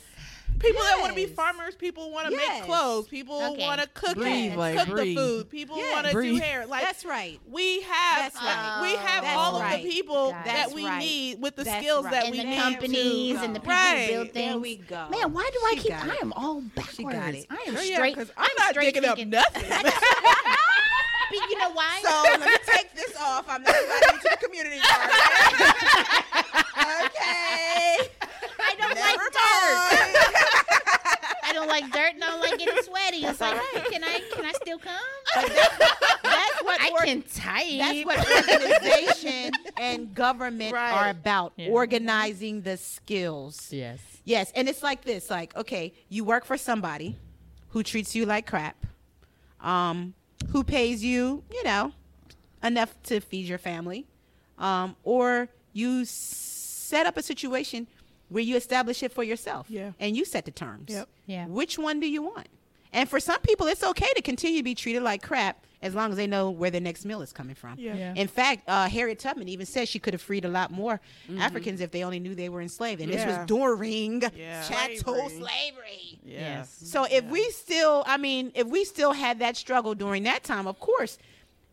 Yes. people that want to be farmers, people want to Yes. make clothes, people Okay. want to cook Breathe, it, like, cook breathe. the food, people Yes. want to do hair. Like That's right. we have, That's right. Uh, we have That's all of the people Got it. that we right. need with the That's skills right. that and we the need companies to, and the people right. who build things. There we go. Man, why do I She keep? I am all backwards. She got it. I am yeah, straight. 'cause I'm, not straight digging thinking- up nothing. Be- you know why? So let me take this off. I'm not inviting you to the community garden. okay. I don't Never like dirt. I don't like dirt and I don't like getting sweaty. It's like, can I can I still come? That's what I or- can type. That's what organization and government Right. are about. Yeah. Organizing the skills. Yes. Yes, and it's like this: like, okay, you work for somebody who treats you like crap, um, who pays you, you know, enough to feed your family, um, or you set up a situation where you establish it for yourself, Yeah. and you set the terms. Yep. Yeah. Which one do you want? And for some people, it's okay to continue to be treated like crap as long as they know where their next meal is coming from. Yeah. Yeah. In fact, uh, Harriet Tubman even said she could have freed a lot more Africans if they only knew they were enslaved. And this Mm-hmm. Was during Yeah. chattel Slavery. slavery. Yes. So if we still, I mean, if we still had that struggle during that time, of course,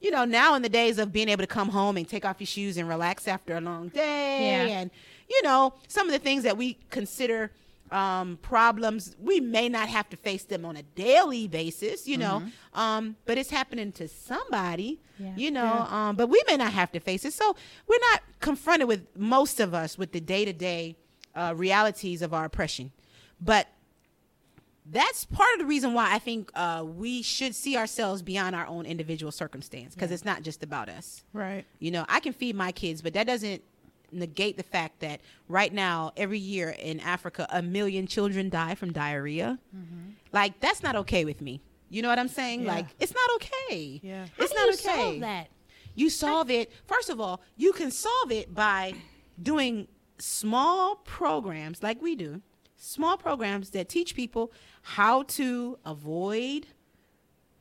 you know, now in the days of being able to come home and take off your shoes and relax after a long day, Yeah. and you know, some of the things that we consider um, problems, we may not have to face them on a daily basis, you know, um, but it's happening to somebody, Yeah. you know, um, but we may not have to face it. So we're not confronted with most of us with the day to day realities of our oppression, but that's part of the reason why I think uh, we should see ourselves beyond our own individual circumstance because it's not just about us. Right. You know, I can feed my kids, but that doesn't negate the fact that right now, every year in Africa, a million children die from diarrhea. Mm-hmm. Like, that's not okay with me. You know what I'm saying? Yeah. Like, it's not okay. Yeah. It's How do not you okay. solve that? You solve it. First of all, you can solve it by doing small programs like we do, small programs that teach people how to avoid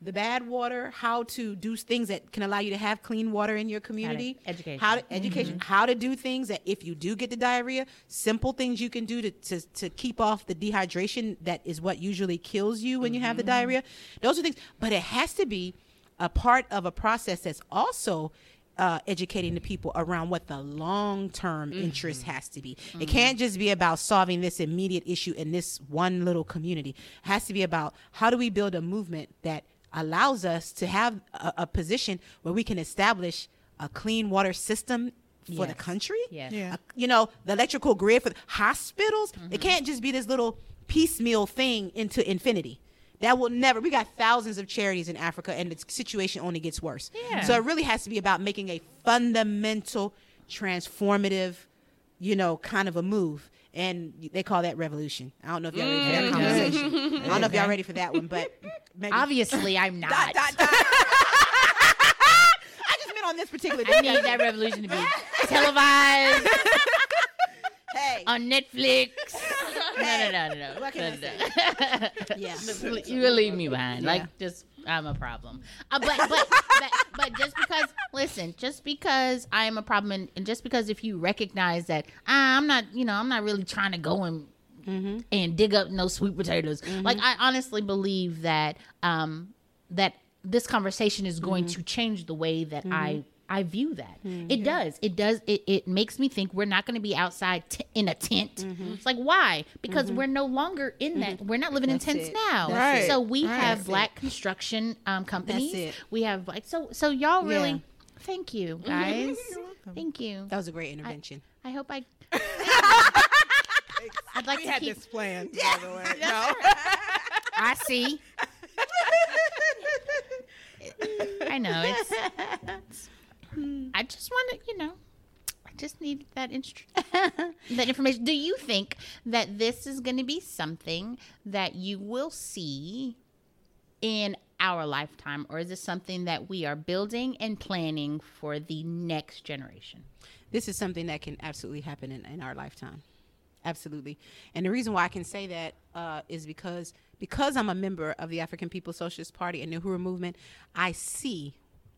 the bad water, how to do things that can allow you to have clean water in your community, education. how to education, mm-hmm. how to do things that if you do get the diarrhea, simple things you can do to to, to keep off the dehydration that is what usually kills you when you have the mm-hmm. diarrhea. Those are things, but it has to be a part of a process that's also uh, educating the people around what the long term mm-hmm. interest has to be. It can't just be about solving this immediate issue in this one little community. It has to be about how do we build a movement that allows us to have a, a position where we can establish a clean water system for the country. Yes. Yeah. A- you know, the electrical grid for the hospitals. It mm-hmm. can't just be this little piecemeal thing into infinity. That will never. We got thousands of charities in Africa, and the situation only gets worse. Yeah. So it really has to be about making a fundamental, transformative, you know, kind of a move. And they call that revolution. I don't know if y'all ready for that mm. conversation. I don't know if y'all ready for that one, but maybe. Obviously, I'm not. Dot, dot, dot. I just meant on this particular I need that revolution to be televised Hey. on Netflix. No, no, no, no, no. What can no, I no. yeah. you will leave me behind. Yeah. Like, just I'm a problem. Uh, but, but but but just because, listen, just because I am a problem, and, and just because if you recognize that ah, I'm not, you know, I'm not really trying to go and and dig up no sweet potatoes. Like, I honestly believe that um that this conversation is going to change the way that I. I view that. Hmm, it does. It does. It, it makes me think we're not going to be outside t- in a tent. It's like, why? Because mm-hmm. we're no longer in that. Mm-hmm. We're not living That's in tents it. now. Right. So we Right. have That's black construction um, companies. it. We have like so so y'all really Yeah. thank you guys. thank you. That was a great intervention. I hope I I'd like We to had keep this planned, by the way. No. I see. I know it's, I just want to, you know, I just need that instru- that information. Do you think that this is going to be something that you will see in our lifetime, or is this something that we are building and planning for the next generation? this is something that can absolutely happen in, in our lifetime absolutely and the reason why i can say that uh, is because because i'm a member of the african people's socialist party and the Uhuru movement i see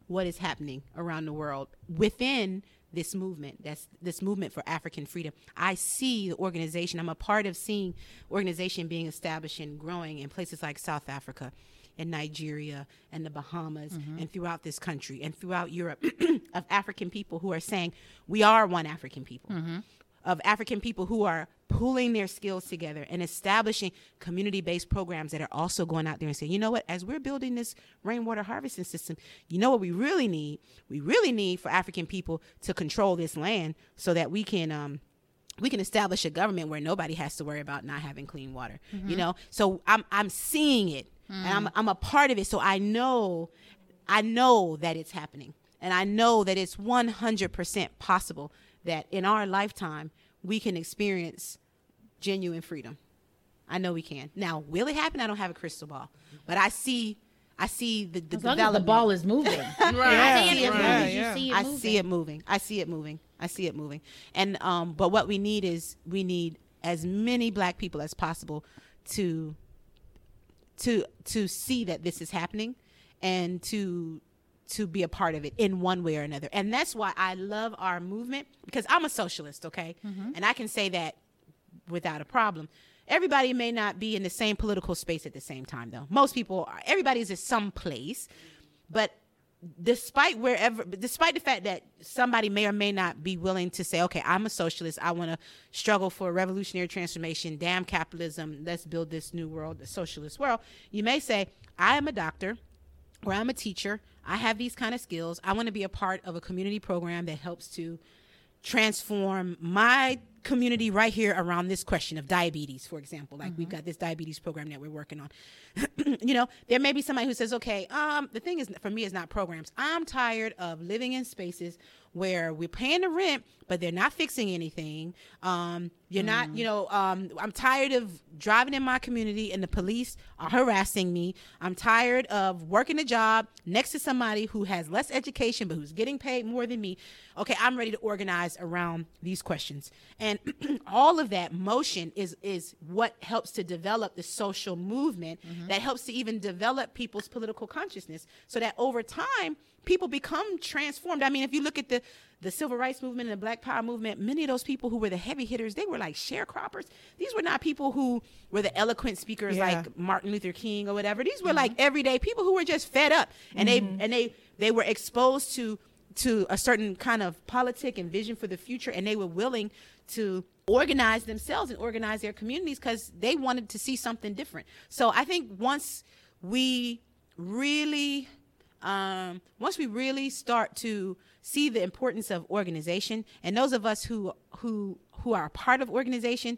what is happening around the world within this movement that's this movement for african freedom. I see the organization i'm a part of seeing organization being established and growing in places like south africa and Nigeria and the Bahamas mm-hmm. and throughout this country and throughout Europe of African people who are saying we are one African people. Mm-hmm. Of African people who are pulling their skills together and establishing community-based programs that are also going out there and saying, you know what, as we're building this rainwater harvesting system, you know what we really need? We really need for African people to control this land so that we can um, we can establish a government where nobody has to worry about not having clean water. You know, so I'm I'm seeing it, and I'm I'm a part of it. So I know, I know that it's happening, and I know that it's 100 percent possible that in our lifetime we can experience genuine freedom. I know we can. Now, will it happen? I don't have a crystal ball, but I see. I see the, the As long as the ball is moving. Right. I see it as right, yeah. see it I moving. see it moving. I see it moving. I see it moving. And um, but what we need is we need as many black people as possible to to to see that this is happening and to to be a part of it in one way or another. And that's why I love our movement because I'm a socialist, okay? Mm-hmm. And I can say that without a problem. Everybody may not be in the same political space at the same time, though. Most people, are, everybody's at some place, but despite wherever, despite the fact that somebody may or may not be willing to say, "Okay, I'm a socialist. I want to struggle for a revolutionary transformation. Damn capitalism. Let's build this new world, the socialist world." You may say, "I am a doctor." Or I'm a teacher. I have these kind of skills. I want to be a part of a community program that helps to transform my community right here around this question of diabetes, for example. Like we've got this diabetes program that we're working on. you know, there may be somebody who says, okay, um, the thing is for me is not programs. I'm tired of living in spaces where we're paying the rent, but they're not fixing anything. Um, you're not, you know, um, I'm tired of driving in my community and the police are harassing me. I'm tired of working a job next to somebody who has less education but who's getting paid more than me. Okay, I'm ready to organize around these questions. And all of that motion is is what helps to develop the social movement that helps to even develop people's political consciousness so that over time people become transformed. I mean, if you look at the the civil rights movement and the black power movement, many of those people who were the heavy hitters, they were like sharecroppers. These were not people who were the eloquent speakers Yeah. like Martin Luther King or whatever. These were mm-hmm. like everyday people who were just fed up and they mm-hmm. and they they were exposed to to a certain kind of politic and vision for the future and they were willing to organize themselves and organize their communities because they wanted to see something different. So I think once we really um, once we really start to see the importance of organization, and those of us who who who are part of organization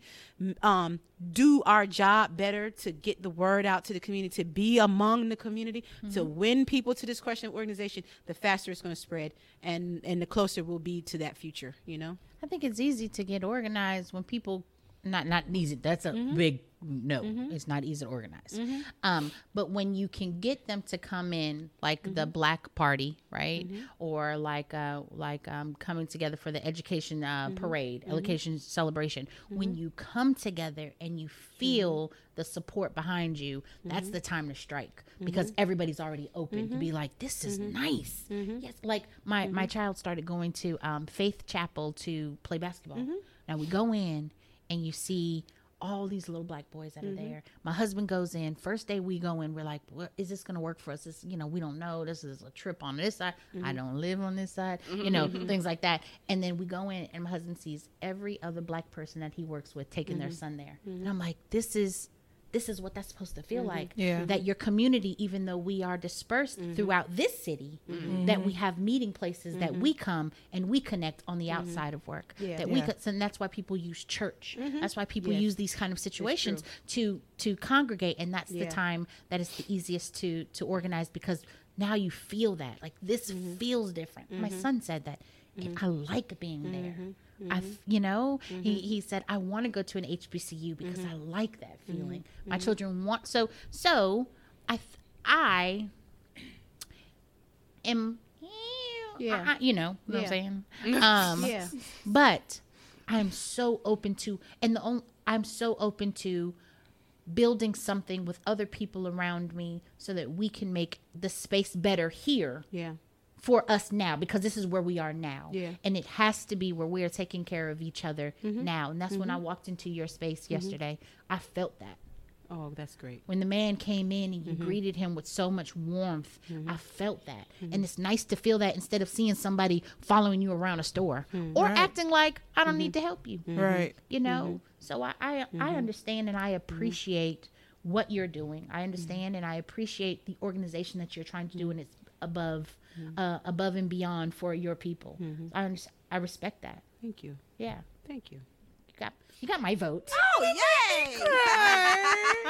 um, do our job better to get the word out to the community, to be among the community, to win people to this question of organization, the faster it's going to spread, and and the closer we'll be to that future. You know. I think it's easy to get organized when people not not easy. That's a Mm-hmm. big no. It's not easy to organize. Um, but when you can get them to come in, like the Mm-hmm. Black Party, right, or like uh, like um, coming together for the education uh, Mm-hmm. parade, education celebration. When you come together and you feel the support behind you, that's the time to strike because everybody's already open to be like, this is nice. Yes, like my my child started going to um, Faith Chapel to play basketball. Now we go in and you see all these little black boys that are mm-hmm. there. My husband goes in. First day we go in, we're like, "Is this going to work for us?" This, you know, we don't know. This is a trip on this side. I mm-hmm. don't live on this side. Mm-hmm. You know, things like that. And then we go in, and my husband sees every other black person that he works with taking their son there, and I'm like, "This is." This is what that's supposed to feel mm-hmm. like. Yeah. That your community, even though we are dispersed mm-hmm. throughout this city, mm-hmm. that we have meeting places that we come and we connect on the outside of work. Yeah. That we Yeah. could, and that's why people use church. Mm-hmm. That's why people use these kind of situations to to congregate, and that's the time that is the easiest to to organize because now you feel that like this Mm-hmm. feels different. My son said that. And I like being there. Mm-hmm. I, you know, he, he said I want to go to an HBCU because I Mm-hmm. like that feeling. My children want so so. I I am, Yeah. I- you know what Yeah. I'm saying. Um, Yeah. but I'm so open to, and the only, I'm so open to building something with other people around me so that we can make the space better here Yeah. For us now because this is where we are now. Yeah. And it has to be where we are taking care of each other mm-hmm. now. And that's when I mm-hmm. walked into your space mm-hmm. yesterday. I felt that. Oh, that's great. when the man came in and you greeted him with so much warmth i felt that. And it's nice to feel that instead of seeing somebody following you around a store or Right. acting like i don't need to help you Right. you know? So i i, I understand and i appreciate what you're doing. I understand and i appreciate the organization that you're trying to do and it's above Mm-hmm. uh, above and beyond for your people mm-hmm. i understand i respect that Thank you. yeah Thank you. you got you got my vote Oh, yay!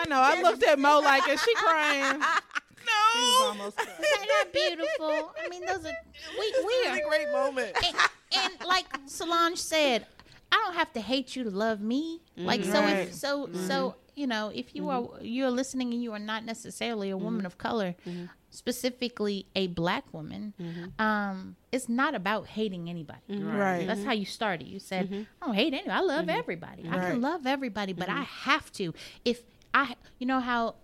I know. I looked at Mo like, is she crying? No. She was almost crying. Isn't that beautiful i mean those are we we are a great moment. and, and like Solange said, I don't have to hate you to love me. Like so, if so so mm-hmm. You know, if you mm-hmm. are you're listening and you are not necessarily a woman mm-hmm. of color, mm-hmm. specifically a black woman, um, it's not about hating anybody. Right. That's how you started. You said, "I don't hate anyone. I love everybody. I can love everybody, but I have to. If I, you know how."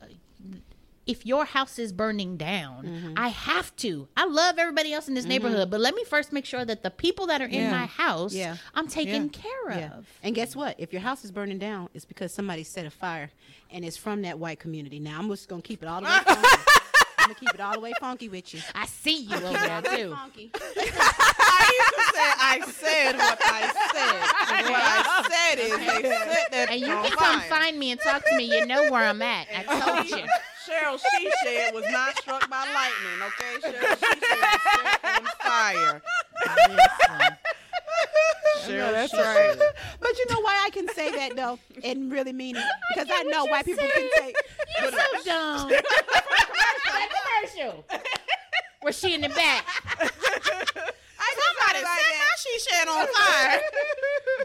If your house is burning down, mm-hmm. I have to. I love everybody else in this mm-hmm. neighborhood, but let me first make sure that the people that are in my house, Yeah. I'm taken Yeah. care Yeah. of. And guess what? If your house is burning down, it's because somebody set a fire and it's from that white community. Now, I'm just going to keep it all the way funky. I'm going to keep it all the way funky with you. I see you over there too. Funky. I used to say I said what I said. What I said is they set that And you on can come fire. find me and talk to me. You know where I'm at. I told you. Cheryl She Shed was not struck by lightning, okay? Cheryl She Shed was set on fire. Listen. Cheryl that's She right. But you know why I can say that, though, and really mean it? Because I know white people can take. You're so uh, dumb. that commercial. Where she in the back? Somebody set my she shed on fire.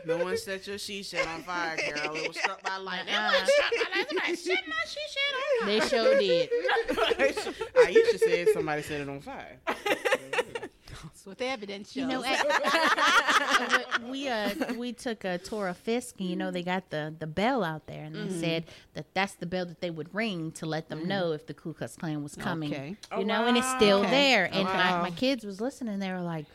no one set your she shed on fire, Carol. It was struck by lightning. Uh-uh. Somebody set my she shed on fire. They sure did. fire. I used to say somebody set it on fire. That's what the evidence shows. You know, at- we uh we took a tour of Fisk, and you know they got the the bell out there, and they said that that's the bell that they would ring to let them know if the Ku Klux Klan was coming. Okay. You know, and it's still Okay. there. And Wow. my, my kids was listening. They were like.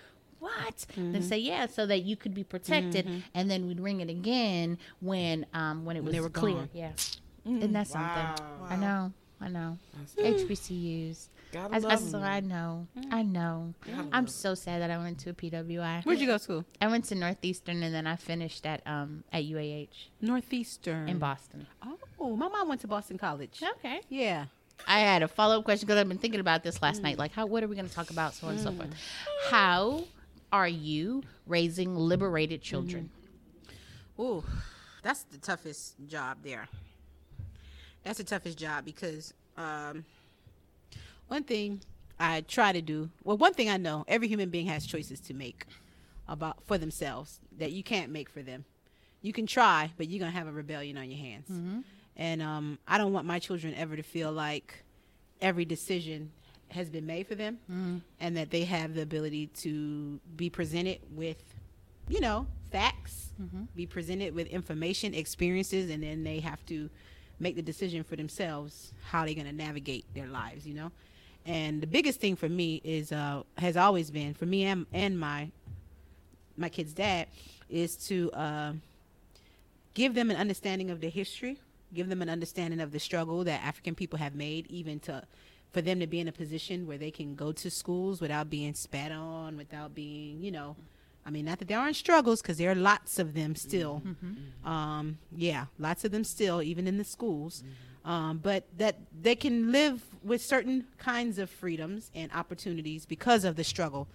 What? They mm-hmm. say yeah, so that you could be protected, mm-hmm. and then we'd ring it again when um when it was they were clear. gone. Yeah, mm-hmm. isn't that something? Wow. I know, I know. That's- HBCUs. Gotta I, I, love so 'em. I know, I know. I'm so sad that I went to a PWI. Where'd you go to school? I went to Northeastern and then I finished at um at UAH Northeastern. in Boston. Oh, my mom went to Boston College. Okay. Yeah. I had a follow up question because I've been thinking about this last night. Mm. Like, how? What are we going to talk about? So on and so mm. forth. How are you raising liberated children? Ooh, that's the toughest job there. That's the toughest job because um, one thing I try to do, well, one thing I know, every human being has choices to make about for themselves that you can't make for them. You can try, but you're gonna have a rebellion on your hands. And um, I don't want my children ever to feel like every decision has been made for them, and that they have the ability to be presented with, you know, facts, be presented with information, experiences, and then they have to make the decision for themselves how they're going to navigate their lives. You know, and the biggest thing for me is uh, has always been for me and and my my kid's dad is to uh, give them an understanding of the history, give them an understanding of the struggle that African people have made, even to for them to be in a position where they can go to schools without being spat on, without being, you know, I mean, not that there aren't struggles, because there are lots of them still. Um, yeah, lots of them still, even in the schools. Um, but that they can live with certain kinds of freedoms and opportunities because of the struggle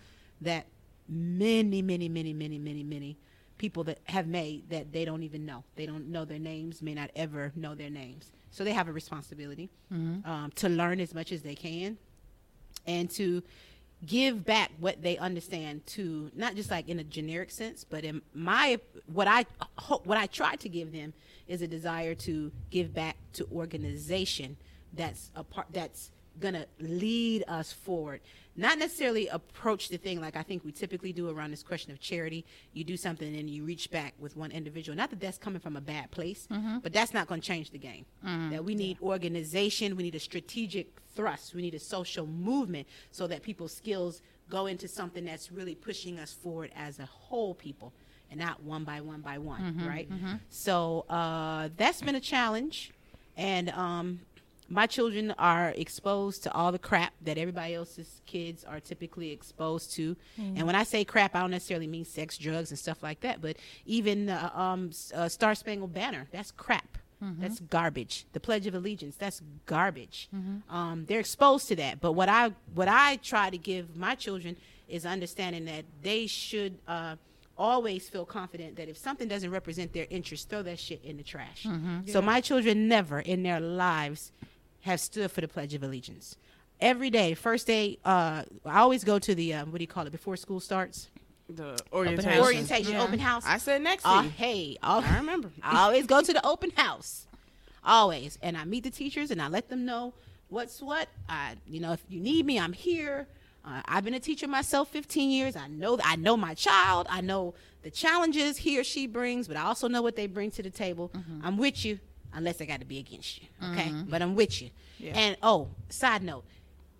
that many, many, many, many, many, many people that have made that they don't even know. They don't know their names, may not ever know their names. So they have a responsibility um, to learn as much as they can and to give back what they understand to not just like in a generic sense but in my what i hope what i try to give them is a desire to give back to organization that's a part that's gonna lead us forward. Not necessarily approach the thing like i think we typically do around this question of charity. You do something and you reach back with one individual. Not that that's coming from a bad place but that's not going to change the game. That we need organization we need a strategic thrust we need a social movement so that people's skills go into something that's really pushing us forward as a whole people and not one by one by one right? So uh, that's been a challenge and um, my children are exposed to all the crap that everybody else's kids are typically exposed to. And when I say crap, I don't necessarily mean sex, drugs, and stuff like that. But even uh, um, uh, Star Spangled Banner, that's crap. That's garbage. The Pledge of Allegiance, that's garbage. Um, they're exposed to that. But what I what I try to give my children is understanding that they should uh, always feel confident that if something doesn't represent their interests, throw that shit in the trash. So my children never in their lives have stood for the Pledge of Allegiance. Every day, first day, uh, I always go to the um, what do you call it before school starts? The house. orientation. Orientation, Yeah. open house. I said next to Uh, you. hey, al- I remember. I always go to the open house, always, and I meet the teachers and I let them know what's what. I, you know, if you need me, I'm here. Uh, I've been a teacher myself 15 years. I know I know my child. I know the challenges he or she brings, but I also know what they bring to the table. I'm with you, unless I got to be against you. Okay, but I'm with you. And oh, side note,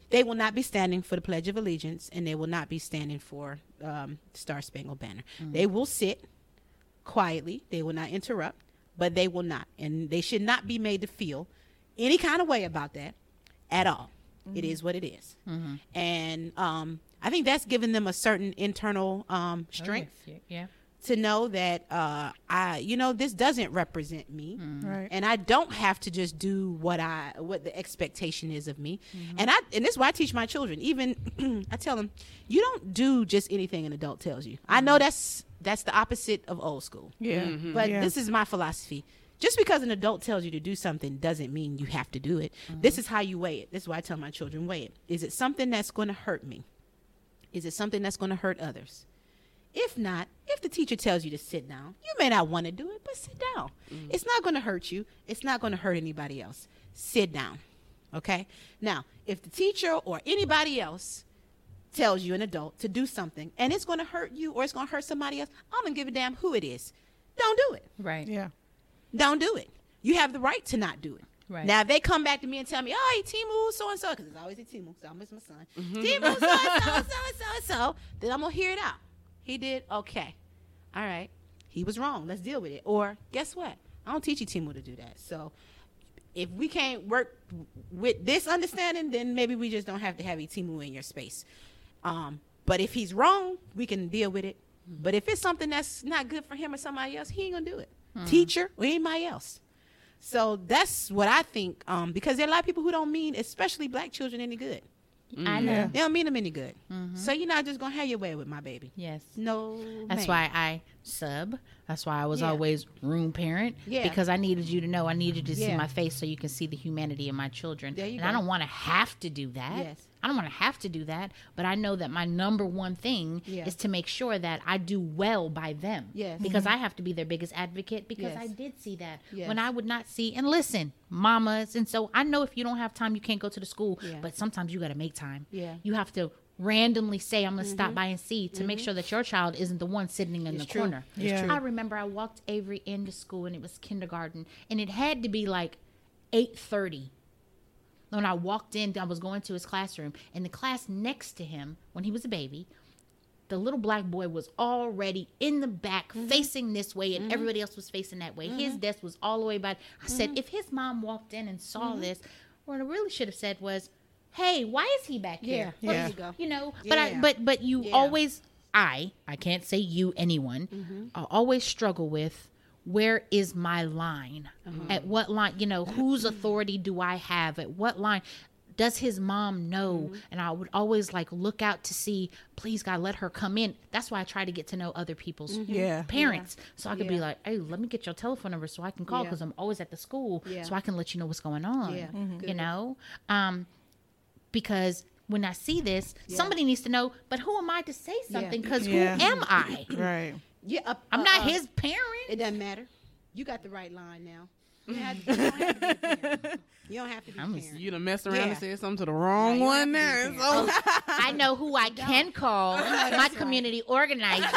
they will not be standing for the Pledge of Allegiance, and they will not be standing for um, Star Spangled Banner. They will sit quietly. They will not interrupt, but they will not, and they should not be made to feel any kind of way about that at all. It is what it is. and um, I think that's given them a certain internal um, strength Yeah. To know that uh, I, you know, this doesn't represent me, mm-hmm. Right. and I don't have to just do what I what the expectation is of me. Mm-hmm. And I and this is why I teach my children. Even I tell them, you don't do just anything an adult tells you. I know mm-hmm. that's that's the opposite of old school. Yeah. But Yeah. this is my philosophy. Just because an adult tells you to do something doesn't mean you have to do it. This is how you weigh it. This is why I tell my children weigh it. Is it something that's going to hurt me? Is it something that's going to hurt others? If not, if the teacher tells you to sit down, you may not want to do it, but sit down. Mm. It's not going to hurt you. It's not going to hurt anybody else. Sit down. Okay? Now, if the teacher or anybody else tells you, an adult, to do something and it's going to hurt you or it's going to hurt somebody else, I don't give a damn who it is. Don't do it. Right. Yeah. Don't do it. You have the right to not do it. Right. Now, if they come back to me and tell me, oh, hey, Timu, so and so, because it's always a Timu, so I miss my son. Mm-hmm. Timu, so and so, and so, and so, and so, then I'm going to hear it out. He did, okay. All right. He was wrong. Let's deal with it. Or, guess what? I don't teach you Timu to do that. So, if we can't work with this understanding, then maybe we just don't have to have a Timu in your space. Um, but if he's wrong, we can deal with it. But if it's something that's not good for him or somebody else, he ain't gonna do it. Teacher or anybody else. So that's what I think. Um, because there are a lot of people who don't mean, especially black children, any good. Mm-hmm. I know. Yeah. They don't mean them any good. Mm-hmm. So you're not just gonna have your way with my baby. Yes. No. That's ma'am. why I sub. That's why I was Yeah. always room parent. Yeah. Because I needed you to know. I needed to see my face so you can see the humanity in my children. There you and go. I don't want to have to do that. Yes. I don't want to have to do that. But I know that my number one thing Yeah. is to make sure that I do well by them. Yes. Because mm-hmm. I have to be their biggest advocate because Yes. I did see that Yes. when I would not see and listen, mamas. And so I know if you don't have time, you can't go to the school. Yeah. But sometimes you got to make time. Yeah. You have to randomly say, I'm going to stop mm-hmm. by and see to make mm-hmm. sure that your child isn't the one sitting in It's the true. corner. It's Yeah. true. I remember I walked Avery into school and it was kindergarten and it had to be like 8:30. When I walked in, I was going to his classroom and the class next to him when he was a baby, the little black boy was already in the back mm-hmm. facing this way and mm-hmm. everybody else was facing that way. His mm-hmm. desk was all the way back. I said if his mom walked in and saw this, what I really should have said was, "Hey, why is he back here?" Yeah. Yeah. you go. You know, but I Yeah. but but you Yeah. always I I can't say you anyone I always struggle with where is my line uh-huh. at what line you know whose authority do I have at what line does his mom know mm-hmm. and I would always like look out to see please God let her come in that's why I try to get to know other people's mm-hmm. Yeah. parents so I could be like hey let me get your telephone number so I can call Yeah. because I'm always at the school Yeah. so I can let you know what's going on Yeah. Mm-hmm. you know um because when I see this, somebody needs to know. But who am I to say something? Because Yeah. who am I? Right. Yeah. uh, I'm uh, not uh, his parent. It doesn't matter. You got the right line now. You, don't have to be a parent. You don't have to be a I'm parent. You done messed around Yeah. and said something to the wrong you one have there. to be I know who I can call. My right. community organizer.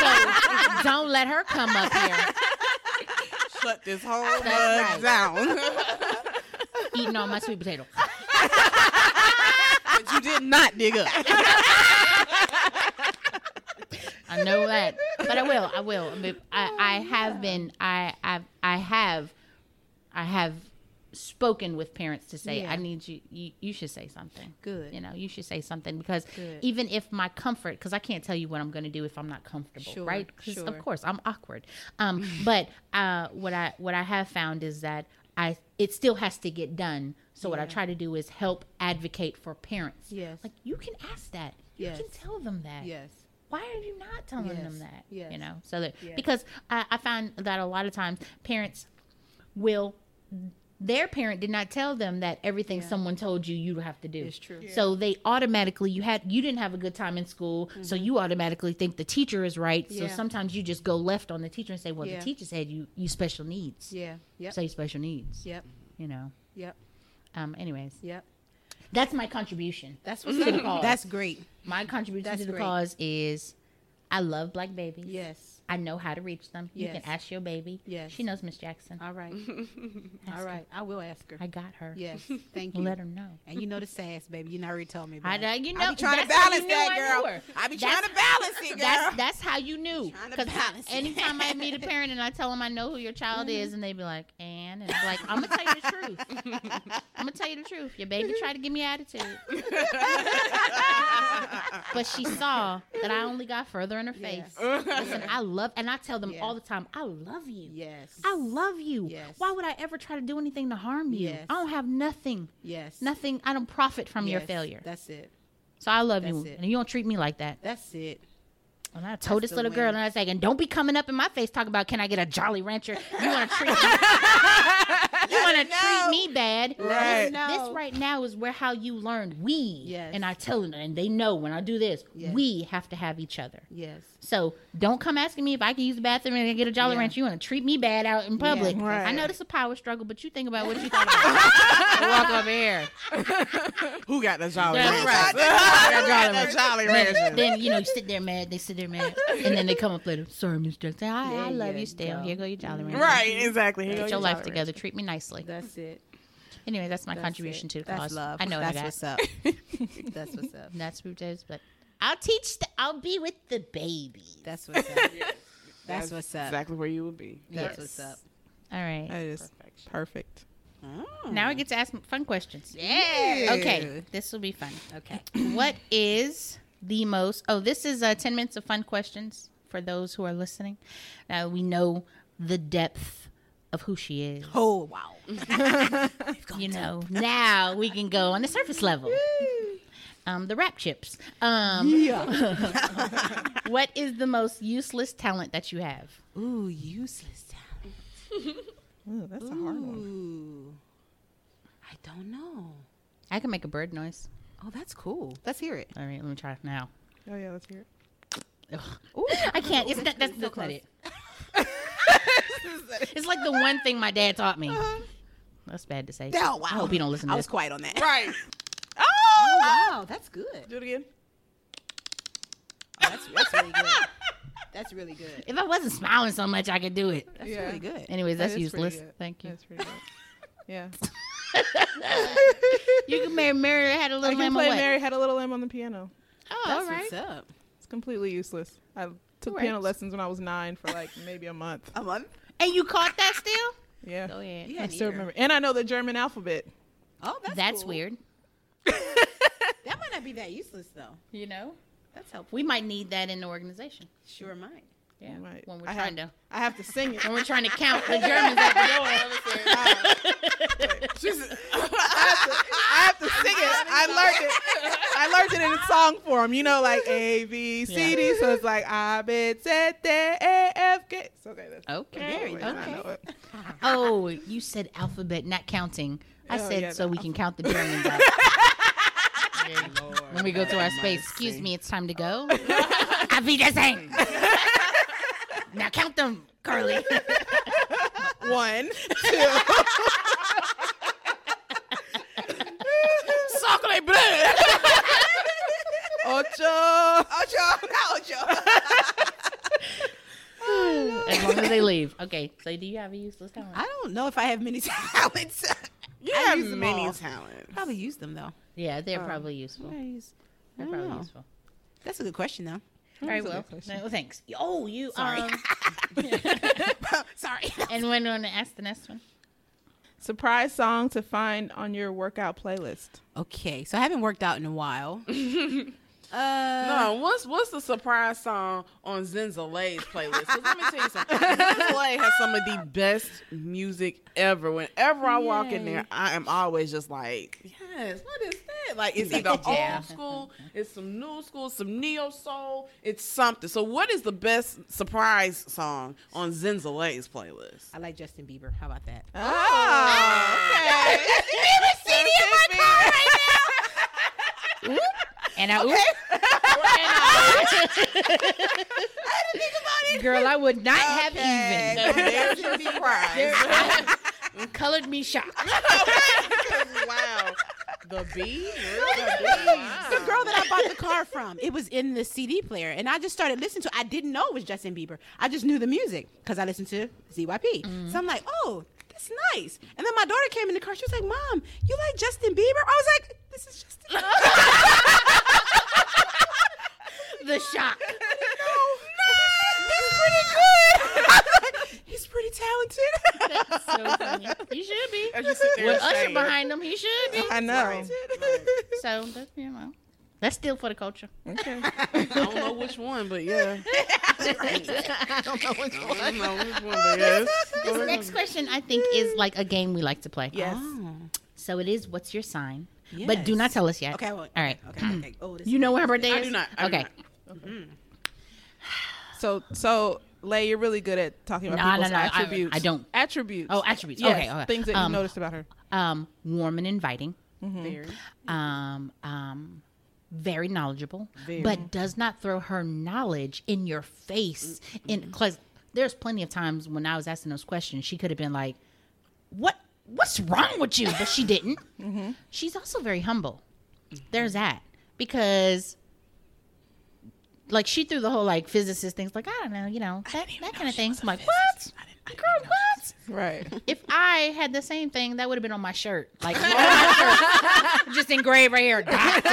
so don't let her come up here shut this whole That's bug right. down. eating all my sweet potato. but you did not dig up. I know that, but I will. I will. I, mean, I, I have been. I, I, I have. I have spoken with parents to say, Yeah. I need you, you, you should say something. Good. You know, you should say something because Good. even if my comfort, because I can't tell you what I'm going to do if I'm not comfortable, right? Sure, right? sure. of course I'm awkward. Um, but uh, what I what I have found is that I it still has to get done. So what I try to do is help advocate for parents. Yes. like you can ask that. You Yes. can tell them that Yes. Why are you not telling them that yes. you know so that Yes. because I, I find that a lot of times parents will their parent did not tell them that everything Yeah. someone told you you have to do It's true. so they automatically you had you didn't have a good time in school so you automatically think the teacher is right so Mm-hmm. Sometimes you just go left on the teacher and say well Yeah. the teacher said you you special needs Yeah. Yep. say special needs Yep. you know Yep. um anyways Yep. That's my contribution That's what's mhm. To the up. cause. That's great. my contribution That's to the great. cause is i love black babies Yes. I know how to reach them. You can ask your baby. Yes. She knows Miss Jackson. All right. Ask All her. I will ask her. I got her. Yes. Thank you. Let her know. And you know the sass, baby. You already told me. I, About I- it. you know, I be trying to balance that, girl. knew. I be That's- trying to balance it, girl. That's that's how you knew. Trying to 'Cause balance it. anytime I meet a parent and I tell them I know who your child mm-hmm. is, and they be like, "And," and I'm like, "I'm gonna tell you the truth. I'm gonna tell you the truth. Your baby tried to give me attitude, but she saw that I only got further in her face. Yes. Listen, I love, and I tell them Yeah. all the time, I love you. yes. I love you. Yes. Why would I ever try to do anything to harm you? Yes. I don't have nothing. Yes. Nothing. I don't profit from your failure. That's it. so I love you. it. And you don't treat me like that. That's it. And I told That's this little girl, and I was like, and don't be coming up in my face talking about, can I get a Jolly Rancher? You want to treat me? you want to treat me bad? Right. This, know. this right now is where how you learn. We Yes. and I tell them, and they know when I do this, Yes. we have to have each other. Yes. So don't come asking me if I can use the bathroom and get a Jolly Yeah. Rancher. You want to treat me bad out in public? Right. I know this is a power struggle, but you think about what you thought about. Walk over here. Who got the Jolly That's Rancher? right. Who got Jolly the Jolly Then, Rancher? then you know you sit there mad. They sit there mad, and then they come up later. Sorry, Miss Jackson. I, I love you you still. go. Here go your Jolly Rancher. Right, exactly. Here Get go your life Jolly together. Treat me nicely. That's it. Anyway, that's my That's contribution it. to the That's cause. love. I know what That's I what's up. That's what's up. And That's what it is. But I'll teach. The, I'll be with the baby. That's what's up. That's what's up. Exactly where you would be. That's Yes. what's up. All right. That is perfect. Oh. Now I get to ask fun questions. Yeah. Okay, this will be fun. Okay. what is the most? Oh, this is uh, ten minutes of fun questions for those who are listening. Now we know the depth of who she is. Oh wow. you know, now we can go on the surface level. Um, the rap chips. Um, what is the most useless talent that you have? Ooh, useless talent. Ooh, that's a hard one. Ooh. I don't know. I can make a bird noise. Oh, that's cool. Let's hear it. All right, let me try it now. Oh yeah, let's hear it. Ugh. I can't. It's not, that's, that's not it. it's like the one thing my dad taught me. That's bad to say. Oh, wow. I hope you don't listen to I this. was quiet on that. Right. Oh, Oh, wow. That's good. Do it again. Oh, that's, that's really good. That's really good. If I wasn't smiling so much, I could do it. That's Yeah. really good. Anyways, That that's is pretty useless. good. Thank you. That's pretty good. Yeah. You can marry Mary had a I little can lamb play or what? Mary Had a Little Lamb on the piano. Oh, That's all right. what's up. It's completely useless. I took All piano lessons when I was nine for like maybe a month. A month? And you caught that still? Yeah. Go ahead. You I still ear. remember. And I know the German alphabet. Oh, that's That's cool. weird. That might not be that useless though. You know, That's helpful. we might need that in the organization. Sure might. Yeah, Right. when we're I trying have, to I have to sing it. when we're trying to count the Germans at the door. She's, I have to sing it. I learned it. I learned it in a song form. You know, like A B C D. So it's like I B C D E F G. So okay, that's Okay, okay. Oh, you said alphabet, not counting. I Oh, said yeah, so we can count the Germans out. when we go to our space. Excuse me, it's time to go. Auf Wiedersehen. Now count them, Carly. One, two. Sacre bleu! Ocho. Ocho, not Ocho. as long as they leave. Okay, so do you have a useless talent? I don't know if I have many talents. You I have use them many all. talents. Probably use them though. yeah, they're oh. probably useful. I use- They're don't probably know. useful. That's a good question though. All right, a well, good question. no, thanks. Oh, you. Sorry. Um, Sorry. and when you want to ask the next one? Surprise song to find on your workout playlist. Okay, so I haven't worked out in a while. uh, No, what's what's the surprise song on Zenzele's playlist? 'Cause let me tell you something. Zenzele has some of the best music ever. Whenever I walk in there, I am always just like, yes, what is that? Like it's either Yeah. old school, it's some new school, some neo soul, it's something. So what is the best surprise song on Zenzele's playlist? I like Justin Bieber. How about that? Oh, okay. And I, okay. Girl, I would not have even. There's your surprise. Colored me shocked. wow. The bee? The girl that I bought the car from, it was in the CD player, and I just started listening to. it. I didn't know it was Justin Bieber. I just knew the music because I listened to ZYP. Mm-hmm. So I'm like, oh, that's nice. And then my daughter came in the car. She was like, Mom, you like Justin Bieber? I was like, This is Justin. The shock. He's pretty good. He's pretty talented. So funny. He should be. You sit there With Usher say- behind him, he should be. I know. So, that's, you know, that's still for the culture. Okay. I don't know which one, but yeah. I don't know which one. I don't know which one, but yes. This next question, I think, is like a game we like to play. Yes. Oh. So it is, what's your sign? But do not tell us yet. Okay, well, All right. Okay, okay. Oh, this You know when her birthday I do not. I do okay. not. So, so Lay, you're really good at talking about No, no, people's no, I- attributes. I don't. Attributes. Oh, attributes. Yes, Okay, okay. Things that you Um, noticed about her. Um, warm and inviting. Very. Um, um, very knowledgeable, but does not throw her knowledge in your face. In because there's plenty of times when I was asking those questions, she could have been like, "What? What's wrong with you?" But she didn't. She's also very humble. There's that because. Like she threw the whole like physicist things like I don't know you know that, that kind of thing. I'm like what girl what Right. if I had the same thing, that would have been on my shirt, like on my shirt, just engraved right here, Doctor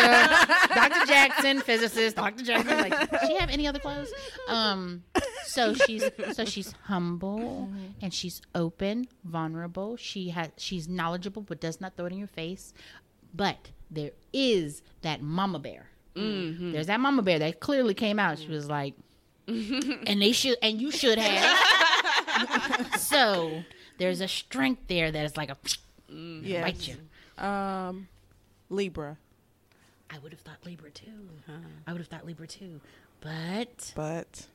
Doctor Jackson, physicist, Doctor Jackson. Like, does she have any other clothes? Um, so she's so she's humble and she's open, vulnerable. She has she's knowledgeable, but does not throw it in your face. But there is that mama bear. There's that mama bear that clearly came out. She was like, and they should, and you should have. So there's a strength there that is like a Yes. bite you. Um, Libra, I would have thought Libra too. I would have thought Libra too, but but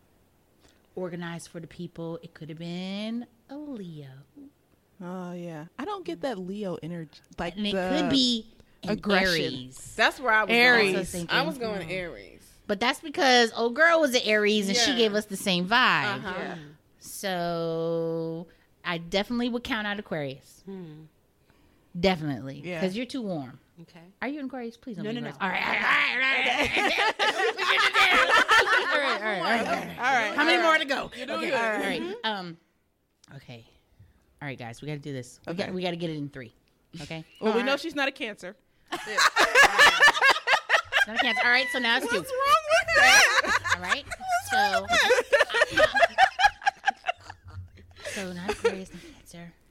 organized for the people. It could have been a Leo, oh yeah, I don't get that Leo energy. Like and it the, could be an aggression. Aries. That's where I was Aries. going. Also thinking, I was going Aries. But that's because old girl was an Aries and she gave us the same vibe. Uh-huh. So I definitely would count out Aquarius. Definitely, Yeah. because you're too warm. Okay. Are you in Aquarius? Please don't No, be no, no. All right, all right, all right, all right. all right, all right, all right. All right. How many more to go? Okay, good. all right. Um, okay. All right, guys, we got to do this. We Okay. got we got to get it in three. Okay. Well, we know she's not a Cancer. Not a cancer. All right, so now it's two. What's wrong with that? All right. So. so Aquarius, not Cancer.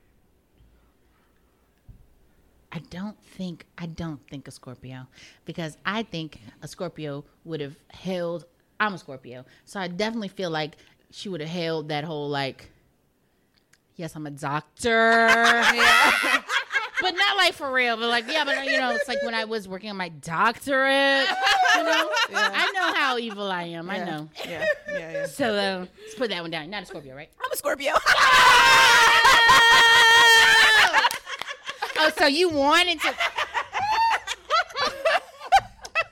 I don't think I don't think a Scorpio because I think a Scorpio would have held. I'm a Scorpio, so I definitely feel like she would have held that whole like. Yes, I'm a doctor. but not like for real. But like, yeah, but you know, it's like when I was working on my doctorate. You know, I know how evil I am. I know. Yeah, yeah, yeah. So uh, let's put that one down. Not a Scorpio, right? I'm a Scorpio. Oh, so you wanted to?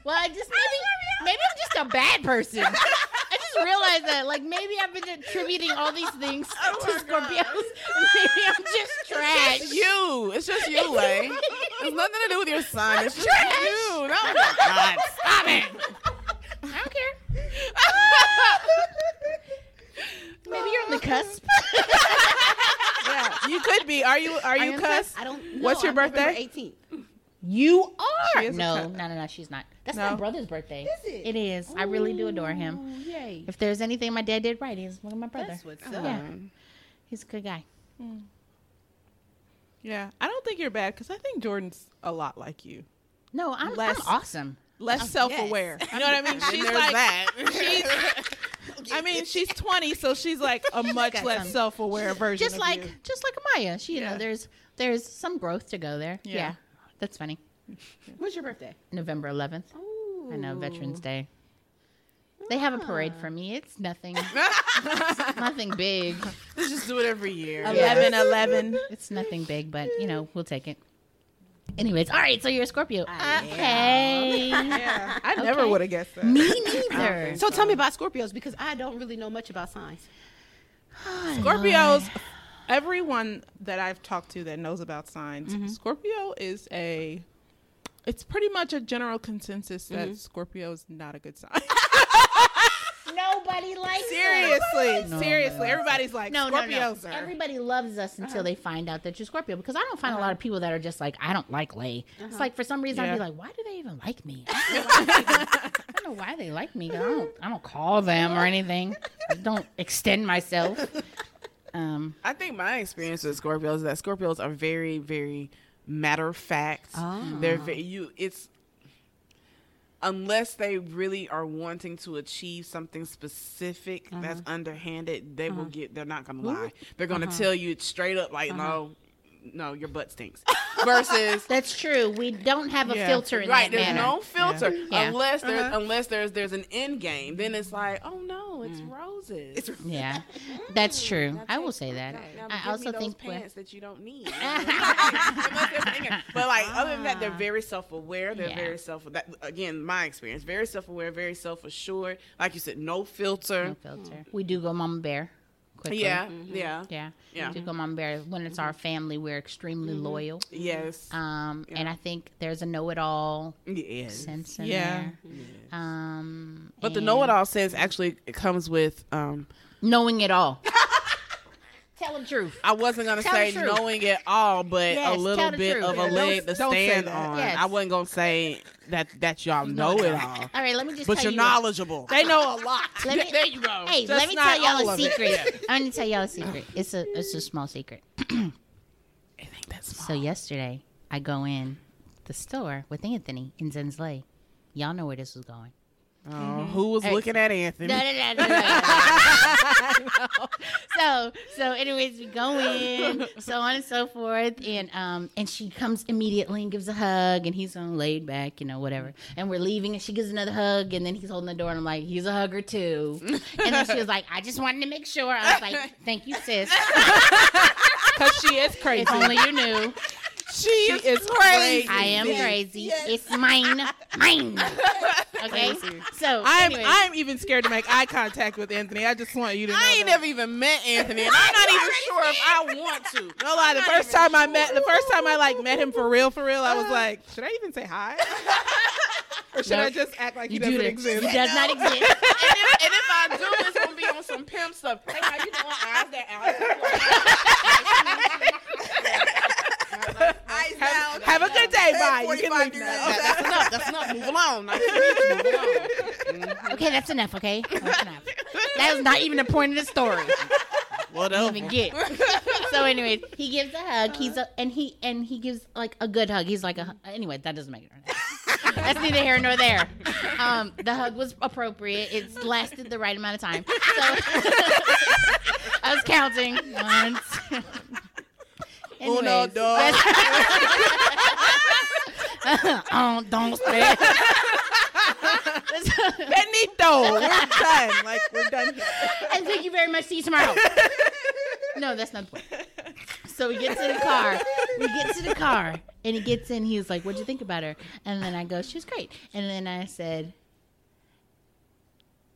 well, I just maybe maybe I'm just a bad person. Just realized that like maybe I've been attributing all these things oh to Scorpios. Maybe I'm just trash. It's you. It's just you, Lay. It's nothing to do with your sign. It's just Trash. you. No, God, stop it. I don't care. maybe you're on the cusp. yeah. You could be. Are you? Are you cuss? I don't. Know. What's your I'm birthday? 18th. You are. She is a no, no, no, no. She's not. That's No? my brother's birthday. Is it? It is. I really do adore him. Oh, yay. If there's anything my dad did right, he's look at my brother. That's what's up. Yeah. He's a good guy. Hmm. Yeah, I don't think you're bad because I think Jordan's a lot like you. No, I'm, Less- I'm awesome. Less oh, self-aware. You know what I mean? She's there's like, that. I mean, she's 20, so she's like a much less some- self-aware version. Just of like you. just like Amaya. She, you Yeah. know, there's there's some growth to go there. Yeah. Yeah. That's funny. When's your birthday? November 11th. I know Veterans Day. They have a ah. parade for me. It's nothing. it's nothing big. Let's just do it every year. 11, 11. It's nothing big, but you know, we'll take it. Anyways, all right. So you're a Scorpio. Okay. Yeah, I never Okay. would have guessed that. Me neither. So tell me about Scorpios because I don't really know much about signs. Scorpios, everyone that I've talked to that knows about signs, Mm-hmm. Scorpio is a. It's pretty much a general consensus that Mm-hmm. Scorpio is not a good sign. Nobody likes us. seriously, No, seriously, no, no. everybody's like No, no, no. Are. Everybody loves us until they find out that you're Scorpio because I don't find a lot of people that are just like, I don't like Lay. It's like for some reason I'd be like, why do they even like me? I don't know why they like me. I don't, I don't call them or anything. I don't extend myself. Um, I think my experience with Scorpios is that Scorpios are very, very matter of fact. Ah. They're very, you. It's unless they really are wanting to achieve something specific uh-huh. that's underhanded, they will uh-huh. get. They're not going to lie. They're going to uh-huh. tell you straight up, like, no, no, your butt stinks. Versus. that's true. We don't have a Yeah. filter in Right, that there's manner. no filter Yeah. unless there's unless there's there's an end game. Then it's like, oh no, it's mm. Roses. yeah, that's true. I will say that. Now give I me also those think pants that you don't need. Unless there's an end game. but like other than that, they're ah. very self-aware. They're Yeah. very self. That again, my experience, very self-aware, very self-assured. Like you said, no filter. no filter. We do go Mama Bear. Quickly. Yeah, yeah, Yeah. Yeah. We do go Mama Bear. When it's our family, we're extremely loyal. yes, Um, and I think there's a know-it-all yes. sense in Yeah. there. Um, But the know-it-all sense actually comes with. um knowing it all. Tell the truth. I wasn't gonna Tell say knowing it all, but Yes, a little bit truth. of a Yeah, don't- leg to stand on. Yes. I wasn't gonna say that that y'all know it all, All right, let me just but tell you're you. knowledgeable. They know a lot. Let me, there you go. hey, Just let me not tell y'all a of it. secret. I'm gonna tell y'all a secret. It's a it's a small secret. I think that's So yesterday, I go in the store with Anthony in Zenzele. Y'all know where this was going. Oh, who was looking at Anthony? No, no, no, no. so, so, anyways, we go in, so on and so forth, and um, and she comes immediately and gives a hug, and he's on laid back, you know, whatever. And we're leaving, and she gives another hug, and then he's holding the door, and I'm like, he's a hugger too. And then she was like, I just wanted to make sure. I was like, thank you, sis. Because she is crazy. If only you knew. She is crazy. I am crazy. It's mine, mine. Okay. So I'm anyways. I'm even scared to make eye contact with Anthony. I just want you to know. I ain't that. never even met Anthony, and I'm not even sure if I want to. No lie, the first time I met, the first time I like met him for real, for real, I was uh-huh. like, should I even say hi, or should No. I just act like he you do doesn't this. exist? He does not exist. And if, and if I do, it's gonna be on some pimp stuff. Hey, how you doing? Eyes down. Eyes down. Have a good day, bye. You can leave now. That's enough. That's enough. Move along. Nice to meet you. Okay, that's enough. Okay, that's enough. That was not even the point of the story. Whatever. Even get. So, anyways, he gives a hug. He's a and he and he gives like a good hug. He's like a anyway. That doesn't make it. Right. That's neither here nor there. Um, the hug was appropriate. It lasted the right amount of time. So I was counting. One, two. Uno, Anyways, dos. oh, don't stay. Benito, we're done. Like we're done here. and thank you very much. See you tomorrow. no, that's not the point. So we get to the car. We get to the car, and he gets in. He was like, "What'd you think about her?" And then I go, "She was great." And then I said,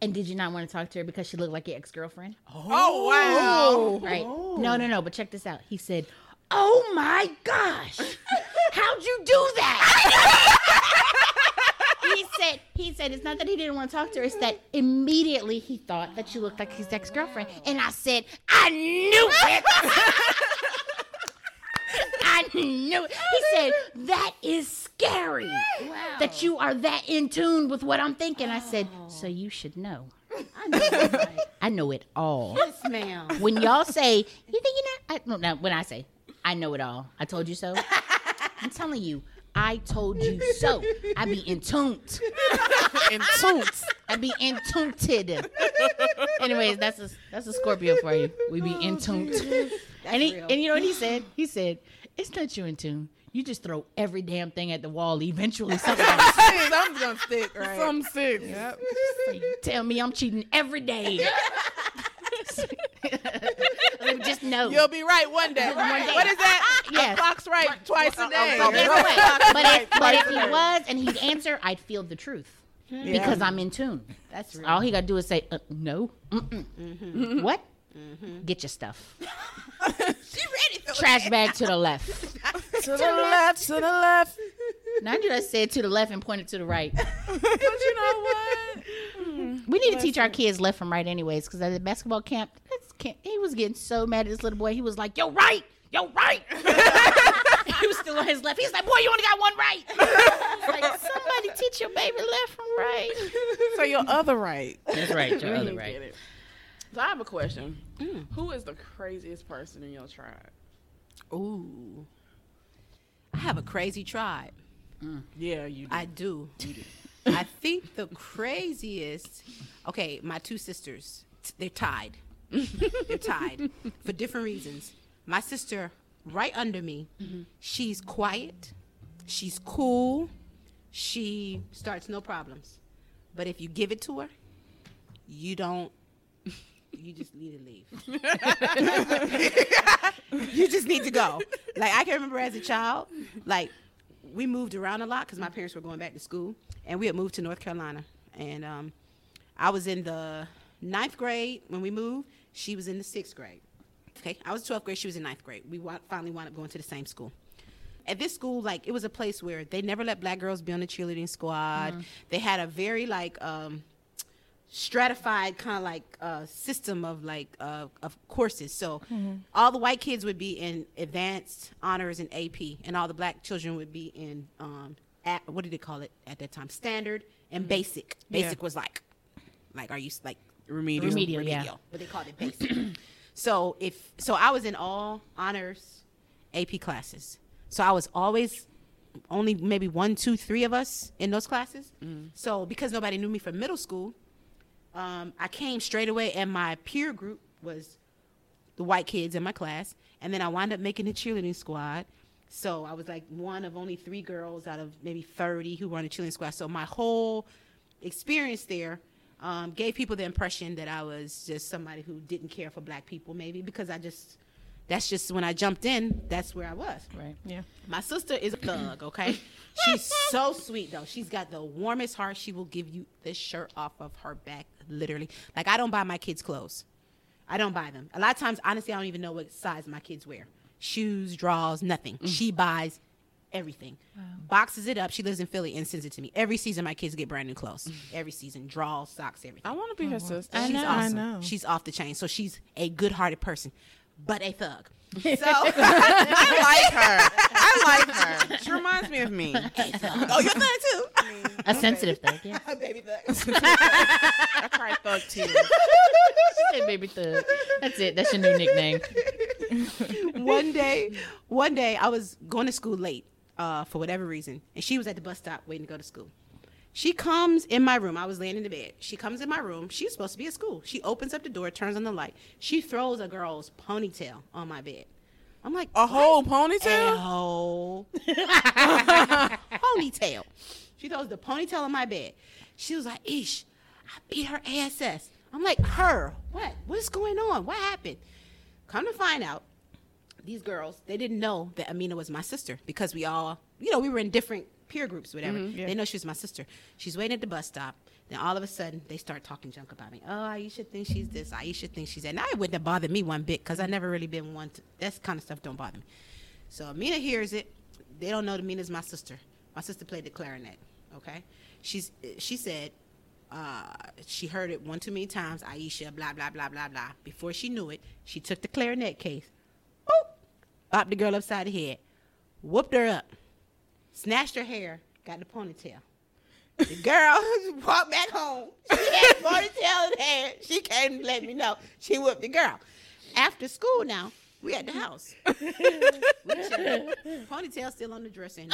"And did you not want to talk to her because she looked like your ex girlfriend?" Oh wow. Right? No, no, no. But check this out. He said, "Oh my gosh, how'd you do that?" he said, "He said it's not that he didn't want to talk to her; it's that immediately he thought that you looked like his ex girlfriend." And I said, "I knew it." I knew it. He said, That is scary. wow. That you are that in tune with what I'm thinking. I said, So you should know. I know, I know it all Yes, ma'am. when y'all say you think you know, I, no, no, when I say I know it all. I told you so. I'm telling you, I told you so. I be in tuned. In toots. I be in tuned. Anyways, that's a that's a Scorpio for you. We be in oh, tuned. And he, real. and you know what he said? He said, "It's not you in tune. You just throw every damn thing at the wall. Eventually, something. I'm just gonna stick right. Some six. Yep. So tell me I'm cheating every day. Just know. You'll be right one day. One day. What is that? Yes. A clock's right twice a day. I'm- Guess what? But if, but if he was and he'd answer, I'd feel the truth hmm. because I'm in tune. That's real. All he got to do is say, uh, no. Mm-mm. Mm-hmm. What? Mm-hmm. Get your stuff. She ready for Trash bag to the left. To the left, to the left. Now you just said to the left and pointed to the right. But you know what? We need to teach our kids left from right, anyways, because at the basketball camp, this camp, he was getting so mad at this little boy. He was like, "Yo, right, yo, right." he was still on his left. He's like, "Boy, you only got one right." Like somebody teach your baby left from right. So your other right. That's right, your other right. So I have a question. Mm. Who is the craziest person in your tribe? Ooh. I have a crazy tribe. Mm. Yeah, you do. I do. I think the craziest. Okay, my two sisters, they're tied. they're tied for different reasons. My sister, right under me, she's quiet. She's cool. She starts no problems. But if you give it to her, you don't. You just need to leave. you just need to go. Like I can remember as a child, like we moved around a lot because my parents were going back to school, and we had moved to North Carolina. And um, I was in the ninth grade when we moved. She was in the sixth grade. Okay, I was twelfth grade. She was in ninth grade. We wa- finally wound up going to the same school. At this school, like it was a place where they never let black girls be on the cheerleading squad. They had a very like um, stratified kind of like uh, system of like uh, of courses. So all the white kids would be in advanced honors and AP, and all the black children would be in um, at, what did they call it at that time? Standard and basic. Basic was like like are you like remedial. Remedial, yeah. but they called it basic. so if so, I was in all honors AP classes. So I was always only maybe one, two, three of us in those classes. So because nobody knew me from middle school, um, I came straight away, and my peer group was the white kids in my class, and then I wound up making the cheerleading squad. So I was like one of only three girls out of maybe thirty who were on the cheerleading squad. So my whole experience there um, gave people the impression that I was just somebody who didn't care for black people, maybe because I just that's just when I jumped in, that's where I was. Right. Yeah. My sister is a thug, okay? She's so sweet though. She's got the warmest heart. She will give you the shirt off of her back, literally. Like I don't buy my kids clothes. I don't buy them. A lot of times, honestly, I don't even know what size my kids wear. Shoes, drawers, nothing. She buys everything. Boxes it up. She lives in Philly and sends it to me. Every season my kids get brand new clothes. Every season. Drawers, socks, everything. I want to be her oh, sister. She's know. I know. She's off the chain. So she's a good hearted person, but a thug. So I like her. I like her. She reminds me of me. Oh, you're a thug too. A sensitive thug, yeah. A Baby thug. I cry thug tears. Hey, baby thug. That's it. That's your new nickname. one day, one day I was going to school late uh, for whatever reason, and she was at the bus stop waiting to go to school. She comes in my room. I was laying in the bed. She comes in my room. She's supposed to be at school. She opens up the door, turns on the light. She throws a girl's ponytail on my bed. I'm like, A whole a ponytail? whole ponytail. She throws the ponytail on my bed. She was like, "Ish, I beat her ass." I'm like, "Her? What? What's going on? What happened?" Come to find out, these girls they didn't know that Amina was my sister because we all, you know, we were in different peer groups, whatever. They know she was my sister. She's waiting at the bus stop. Then all of a sudden, they start talking junk about me. Oh, Aisha thinks she's this. Aisha thinks she's that. Now it wouldn't have bothered me one bit because I never really been one. To, that kind of stuff don't bother me. So Amina hears it. They don't know that Amina's my sister. My sister played the clarinet. Okay, she's she said uh, she heard it one too many times. Aisha, blah blah blah blah blah. Before she knew it, she took the clarinet case, bopped the girl upside the head, whooped her up, snatched her hair, got the ponytail. The girl walked back home. She had ponytail in hair. She came and let me know she whooped the girl. After school now, We at the house. Ponytail still on the dresser. in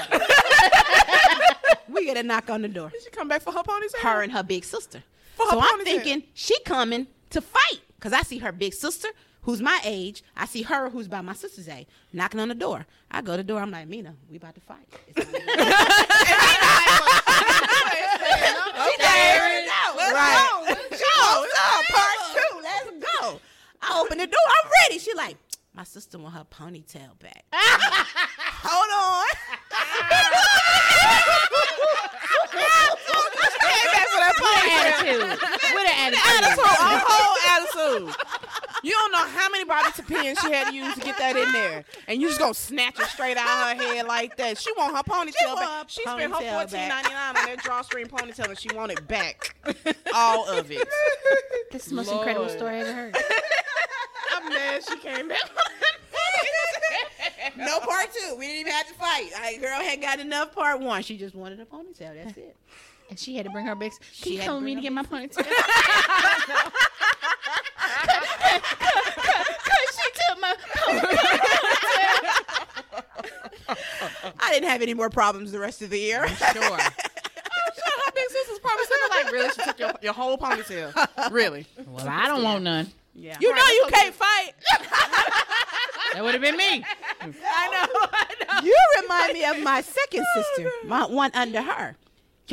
we get a knock on the door. Did she come back for her ponytail? Her and her big sister. For so I'm ponytail. thinking she coming to fight because I see her big sister who's my age. I see her who's by my sister's age knocking on the door. I go to the door. I'm like, Mina, we about to fight. It's Okay. Let's Right. go. Show up, part two. Let's go. I open the door. I'm ready. She like, my sister want her ponytail back. Hold on. Came back for that ponytail. attitude. With an attitude. Attitude, a whole attitude. You don't know how many body pins she had to use to get that in there, and you just gonna snatch it straight out her head like that. She want her ponytail want back. her She spent her ponytail fourteen back. ninety nine on that drawstring ponytail, and she want it back, all of it. This is the most incredible story I ever heard. I'm mad she came back. No part two. We didn't even have to fight. I, girl had got enough part one. She just wanted a ponytail. That's it. And she had to bring her big. Can She you had to me to get my ponytail? Cause she took my I didn't have any more problems the rest of the year. I'm Sure. Oh, her big sister's probably sitting there like, really? She took your, your whole ponytail. Really? Well, I don't want none. Yeah. You know you can't fight. That would have been me. I know. You remind me of my second sister, my one under her.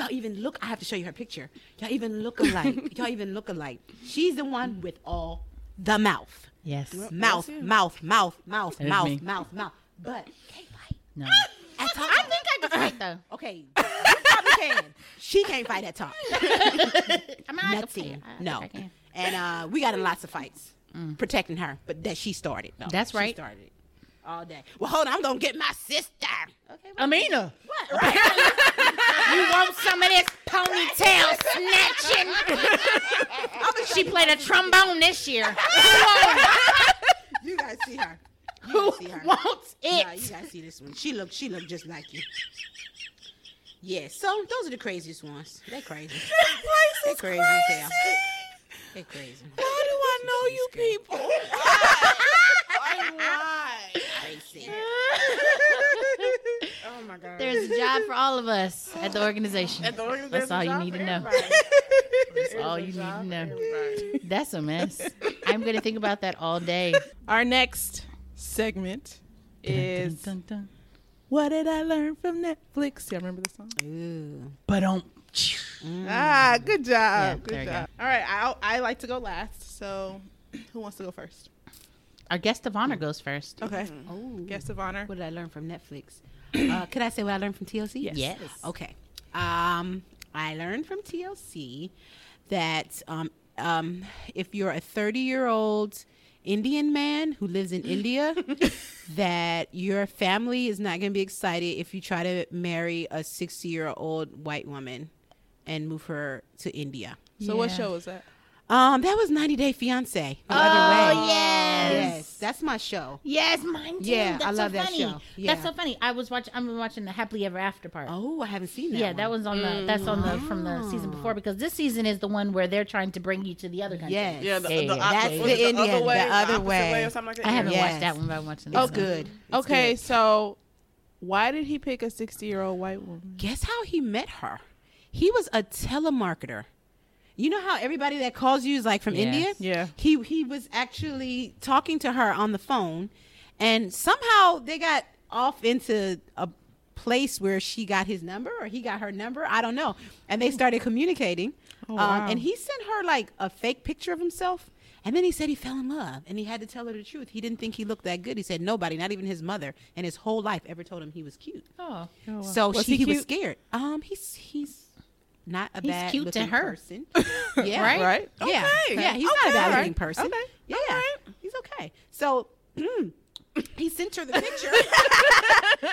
Y'all even look. I have to show you her picture. Y'all even look alike. Y'all even look alike. She's the one with all the mouth, Yes. mouth, mouth, mouth, mouth, That is mouth, me. mouth, mouth. But can't fight. No. At. I think I could fight though. Okay, you probably can. She can't fight at top. I mean, I could Nothing. No. think I can. And uh, we got in lots of fights protecting her, but that she started. No, That's right. she started it all day. Well, hold on. I'm gonna get my sister. Okay. Amina, What? Right. you want some of this ponytail snatching? she played a trombone this year. You guys see her. You who see her. wants Yeah, it? you guys see this one. She looked. She look just like you. Yeah. So those are the craziest ones. They're crazy. They're crazy as hell. They crazy. Why do I know you people? Why? Why? Crazy. Oh my god. There's a job for all of us at the organization. At the organization, That's all you need to know. That's all a you need to know. That's a mess. I'm gonna think about that all day. Our next segment is Dun, dun, dun. What Did I Learn from Netflix? Y'all remember the song? Ooh. But um, Ah, good job. Yeah, good there you job. All right, I I like to go last. So, who wants to go first? Our guest of honor goes first. Okay. Oh. Guest of honor. What did I learn from Netflix? uh, could I say what I learned from TLC? Yes. Yes. Okay. Um, I learned from TLC that um, um, if you're a 30 year old Indian man who lives in India, that your family is not going to be excited if you try to marry a 60 year old white woman and move her to India. So, what show was that? Um, that was 90 Day Fiance. The Oh other way. yes. Yes, that's my show. Yes, mine too. Yeah, That's I love so that funny. show. Yeah. That's so funny. I was watching. I'm watching the Happily Ever After part. Oh, I haven't seen that. yeah, one. that was on the. That's on the from the season before because this season is the one where they're trying to bring you to the other country. Yes. Yeah, the, Yeah, the, yeah, op- yeah. That's it the Indian, other way, the other opposite way. or something like that. I haven't Yes. watched that one, but I watched it. It's good. It's okay, good. so why did he pick a 60 year old white woman? Guess how he met her? He was a telemarketer. You know how everybody that calls you is like from Yes. India? Yeah. He he was actually talking to her on the phone and somehow they got off into a place where she got his number or he got her number. I don't know. And they started communicating. Oh, um, and he sent her like a fake picture of himself. And then he said he fell in love and he had to tell her the truth. He didn't think he looked that good. He said nobody, not even his mother, and his whole life ever told him he was cute. Oh, So Was she, he he, was scared. Um, he's he's not a He's bad cute to her. person. Yeah, Right? Right? Yeah, Okay. yeah, he's Okay. not a bad looking person. Okay. Yeah, All right. he's okay. So mm, he sent her the picture,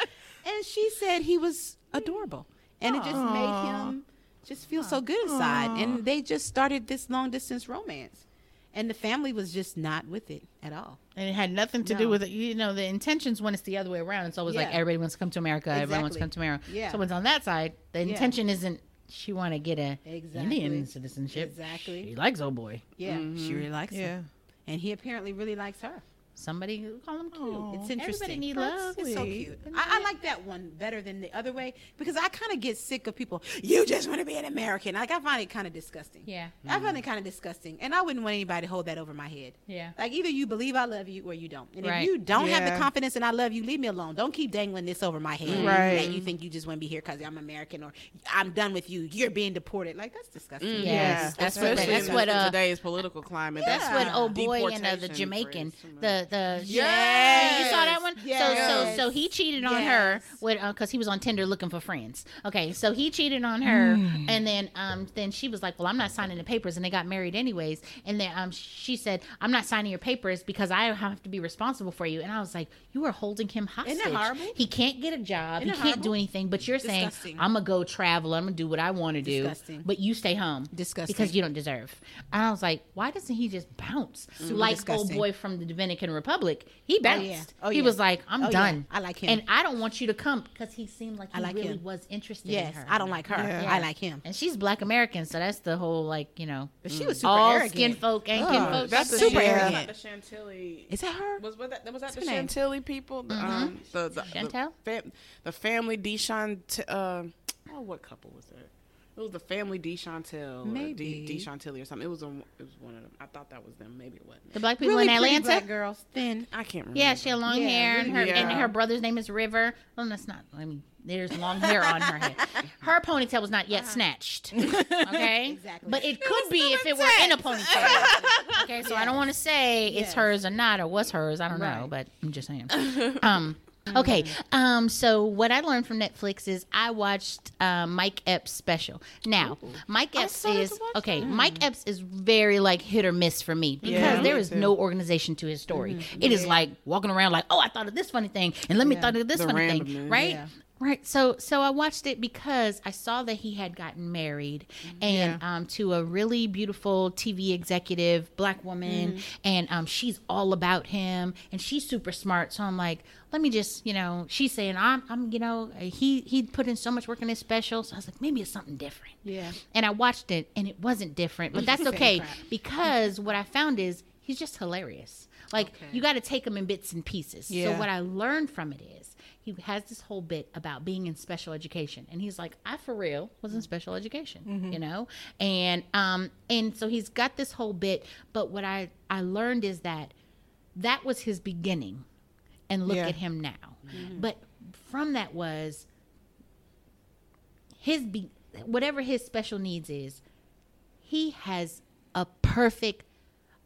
and she said he was adorable, and it just made him just feel so good inside. And they just started this long distance romance, and the family was just not with it at all. and it had nothing to do with it. You know, the intentions when it's the other way around. It's always like everybody wants to come to America. Exactly. Everyone wants to come to America. Yeah. Someone's on that side, the Yeah. intention isn't she want to get a Exactly. Indian citizenship. Exactly. She likes old boy. Yeah, mm-hmm. she really likes him, Yeah. and he apparently really likes her. Somebody who call them cute. Aw. It's interesting. Everybody need That's love. It's so cute. I, I like that one better than the other way because I kind of get sick of people. You just want to be an American. Like I find it kind of disgusting. Yeah. I find it kind of disgusting, and I wouldn't want anybody to hold that over my head. Yeah. Like either you believe I love you or you don't. And Right. if you don't have the confidence and I love you, leave me alone. Don't keep dangling this over my head. Right. That you think you just want to be here because I'm American or I'm done with you. You're being deported. Like that's disgusting. Yes, Yeah, that's what- that's in what, the- uh, today's political climate. That's what. Oh boy and uh, the Jamaican, phrase, too much. The the Yes. you saw that one. Yes. So so so he cheated on her with because he was on Tinder looking for friends. Okay, so he cheated on her, Hmm. and then um then she was like, well, I'm not signing the papers, and they got married anyways. And then um she said, I'm not signing your papers because I have to be responsible for you. And I was like, you are holding him hostage. Isn't horrible? He can't get a job. Isn't he can't do anything. But you're saying I'm gonna go travel. I'm gonna do what I want to do. Disgusting. But you stay home. Disgusting. Because you don't deserve. And I was like, why doesn't he just bounce like old boy from the Dominican Republic? He bounced. yeah. Oh, he yeah. was like, I'm Oh, yeah. done. I like him. And I don't want you to come because he seemed like he I like really him. was interested in her. I don't like her. Yeah. I like him. And she's black American, so that's the whole like you know. But she was super all arrogant. skin folk ain't Ugh, kin folk. That's the Super Chan- arrogant. The Chantilly. Is that her? Was, was that was that the her name? Chantilly people? The, um, the, the, Chantel? The, fam, the family Deshant. Uh, oh, what couple was that? It was the family Dechantel. Maybe. D, Dechantilly or something. It was a, it was one of them. I thought that was them. Maybe it wasn't. the black people Really in Atlanta. black girls, thin. I can't remember. Yeah, she had long Yeah, hair, and her really- and her brother's name is River. Well, that's not. I mean, there's long hair on her head. Her ponytail was not yet snatched. Okay, Exactly. But it could be if it were in a ponytail. Okay, so I don't want to say it's Yes. hers or not, or was hers. I don't know, but I'm just saying. Um. Okay, um, so what I learned from Netflix is I watched uh, Mike Epps' special. Now, Mike Epps is to watch okay. Mike Epps is very like hit or miss for me because Yeah, there me is too. no organization to his story. It is like walking around like, oh, I thought of this funny thing, and let me thought of this The funny thing, randomness. right? Yeah. Right. So so I watched it because I saw that he had gotten married and um, to a really beautiful TV executive, black woman, and um, she's all about him and she's super smart. So I'm like, let me just, you know, she's saying I'm I'm you know, he he put in so much work in his special. So I was like, maybe it's something different. Yeah. And I watched it and it wasn't different, but that's okay because what I found is he's just hilarious. Like you got to take him in bits and pieces. Yeah. So what I learned from it is he has this whole bit about being in special education. And he's like i for real was in special education you know? And um and so he's got this whole bit but what i i learned is that that was his beginning and look Yeah. at him now. But from that was his be whatever his special needs is he has a perfect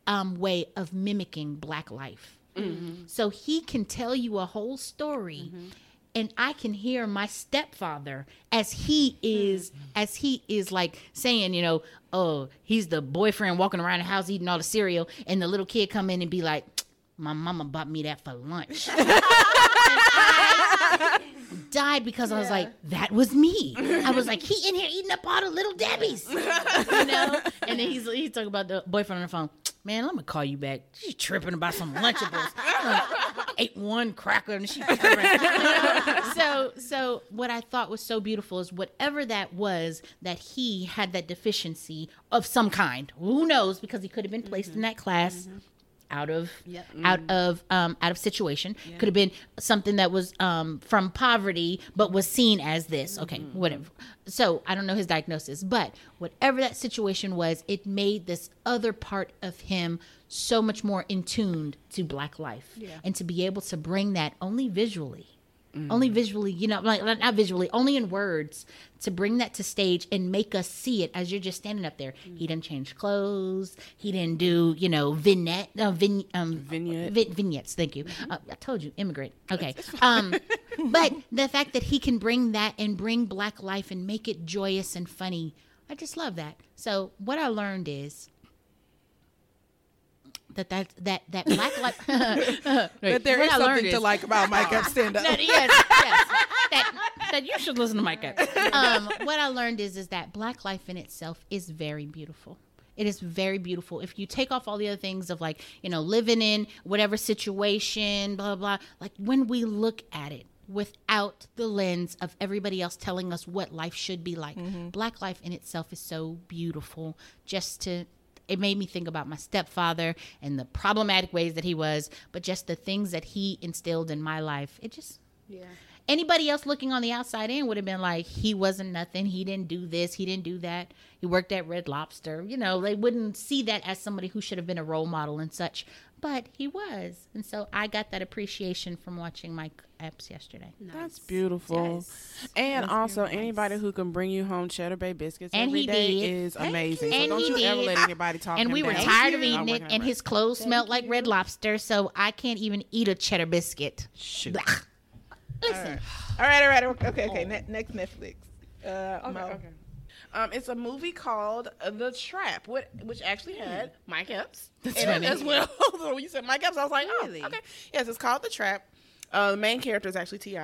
um, way of mimicking black life. Mm-hmm. So he can tell you a whole story. Mm-hmm. And I can hear my stepfather as he is, mm-hmm. as he is like saying, you know, oh, he's the boyfriend walking around the house eating all the cereal, and the little kid come in and be like, "My mama bought me that for lunch." died because I was like, that was me. I was like, he in here eating up all the little Debbie's, you know. And then he's he's talking about the boyfriend on the phone. Man, let me call you back. She's tripping about some Lunchables. Ate one cracker and she so so what I thought was so beautiful is whatever that was that he had that deficiency of some kind. Who knows? Because he could have been placed in mm-hmm. that class mm-hmm. Out of Yep. out of um, out of situation. Could have been something that was um, from poverty, but was seen as this. Okay, whatever. So I don't know his diagnosis, but whatever that situation was, it made this other part of him so much more in tuned to Black life, and to be able to bring that only visually. Only visually, you know, like not visually, only in words, to bring that to stage and make us see it as you're just standing up there. He didn't change clothes. He didn't do, you know, vignette, uh, vin, um, Vignette. vi- vignettes. Thank you. Uh, I told you, immigrant. Okay. Um, but the fact that he can bring that and bring black life and make it joyous and funny, I just love that. So what I learned is that that that that black life That there What is I learned something to like about Mike Epps stand up. that, yes, yes. That, that you should listen to Mike Epps. Um, what I learned is is that black life in itself is very beautiful. It is very beautiful. If you take off all the other things of like, you know, living in whatever situation, blah, blah, blah, like when we look at it without the lens of everybody else telling us what life should be like, black life in itself is so beautiful just to it made me think about my stepfather and the problematic ways that he was, but just the things that he instilled in my life. It just Yeah. anybody else looking on the outside in would have been like, he wasn't nothing. He didn't do this. He didn't do that. He worked at Red Lobster. You know, they wouldn't see that as somebody who should have been a role model and such. But he was. And so I got that appreciation from watching Mike Epps yesterday. That's beautiful. Yes. And That's also, very nice. anybody who can bring you home Cheddar Bay biscuits And every he day did. is Thank amazing. you. So And don't he you ever did. let anybody talk and him we were down. tired of eating it, and his clothes smelled like Red Lobster, so I can't even eat a cheddar biscuit. Shoot. Blah. Listen, All right, all right, okay, okay. Ne- next Netflix. Uh, Okay, Mo. okay. Um, it's a movie called The Trap, which actually had Mike Epps in it funny. as well. so when you said Mike Epps, I was like, Really? oh, okay. Yes, it's called The Trap. Uh, the main character is actually Ti.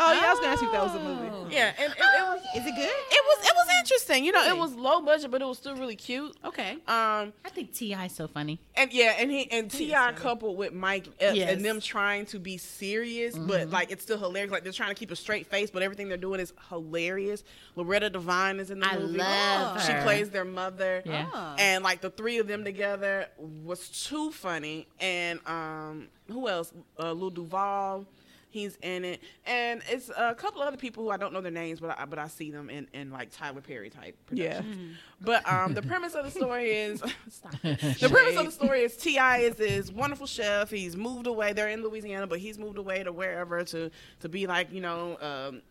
Oh yeah, I was gonna ask you if that was a movie. Yeah, and it, it was Is it good? it was it was interesting. You know, it was low budget, but it was still really cute. Okay. Um, I think T.I. is so funny. and yeah, and he and T.I. coupled with Mike Epps Yes. and them trying to be serious, but like it's still hilarious. Like they're trying to keep a straight face, but everything they're doing is hilarious. Loretta Devine is in the I movie. love She her. plays their mother. Yeah. Oh. And like the three of them together was too funny. And um, who else? Uh, Lil Duval. He's in it, and it's a couple other people who I don't know their names, but I, but I see them in, in like Tyler Perry type. Yeah. productions. But um, the premise of the story is stop. the premise of the story is T.I. is this wonderful chef. He's moved away. They're in Louisiana, but he's moved away to wherever to to be like you know um,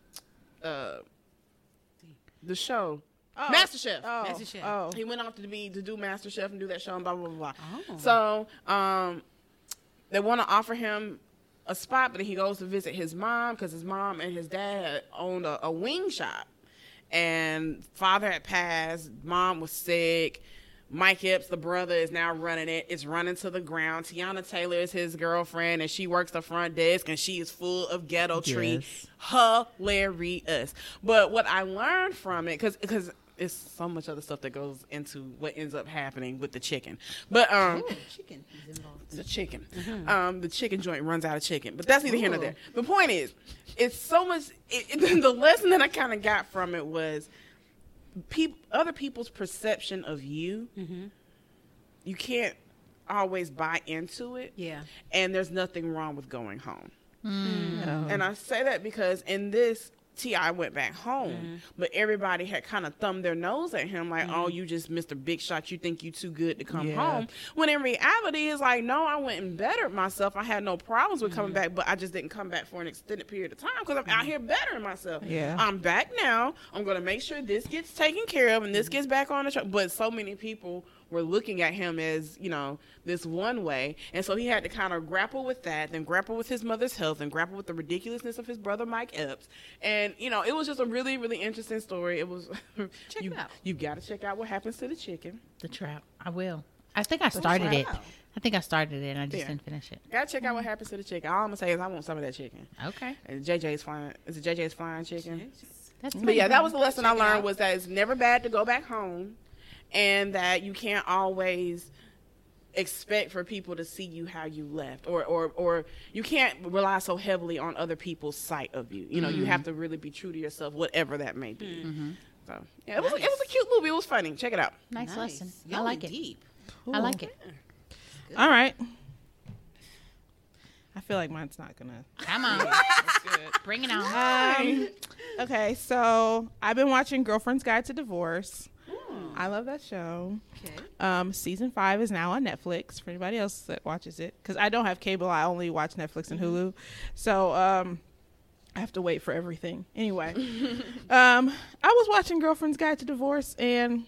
uh, the show Oh. Master Chef. Oh, Master Chef. oh. He went off to be to do Master Chef and do that show and blah blah blah. blah. Oh. So um, they want to offer him a spot, but he goes to visit his mom because his mom and his dad owned a, a wing shop, and father had passed, mom was sick. Mike Epps, the brother, is now running it. It's running to the ground. Teyana Taylor is his girlfriend, and she works the front desk, and she is full of ghetto treats. Hilarious. But what I learned from it, because because it's so much other stuff that goes into what ends up happening with the chicken. But um, Ooh, chicken is involved. the chicken. Um, the chicken joint runs out of chicken, but that's neither here nor there. The point is, it's so much. It, it- the lesson that I kind of got from it was, peop, other people's perception of you. You can't always buy into it, Yeah. and there's nothing wrong with going home. Oh. And I say that because in this, T.I. went back home, Mm-hmm. but everybody had kind of thumbed their nose at him, like, oh, you just Mr. Big Shot. You think you too good to come Yeah. home. When in reality, it's like, no, I went and bettered myself. I had no problems with Mm-hmm. coming back, but I just didn't come back for an extended period of time because I'm out here bettering myself. Yeah. I'm back now. I'm going to make sure this gets taken care of and Mm-hmm. this gets back on the track. But so many people were looking at him as, you know, this one way. And so he had to kind of grapple with that, then grapple with his mother's health, and grapple with the ridiculousness of his brother Mike Epps. And, you know, it was just a really, really interesting story. It was Check you, it out. You've got to check out what happens to the chicken. The trap. I will. I think I started it. I think I started it and I just Yeah. didn't finish it. Gotta check out what happens to the chicken. All I'm gonna say is I want some of that chicken. Okay. And JJ's flying. Is it JJ's flying chicken? That's But yeah, that was the lesson I Check it learned out. was that it's never bad to go back home, and that you can't always expect for people to see you how you left, or or or you can't rely so heavily on other people's sight of you. You know, you have to really be true to yourself, whatever that may be. So yeah, it was it was a cute movie. It was funny. Check it out. nice, lesson. I Y'all like it. Deep. I like it. All right. I feel like mine's not gonna. Come on. Bring it on. Um, okay, so I've been watching Girlfriend's Guide to Divorce. I love that show. Okay. Um, season five is now on Netflix for anybody else that watches it. Because I don't have cable, I only watch Netflix and Hulu. So um, I have to wait for everything. Anyway, um, I was watching Girlfriend's Guide to Divorce, and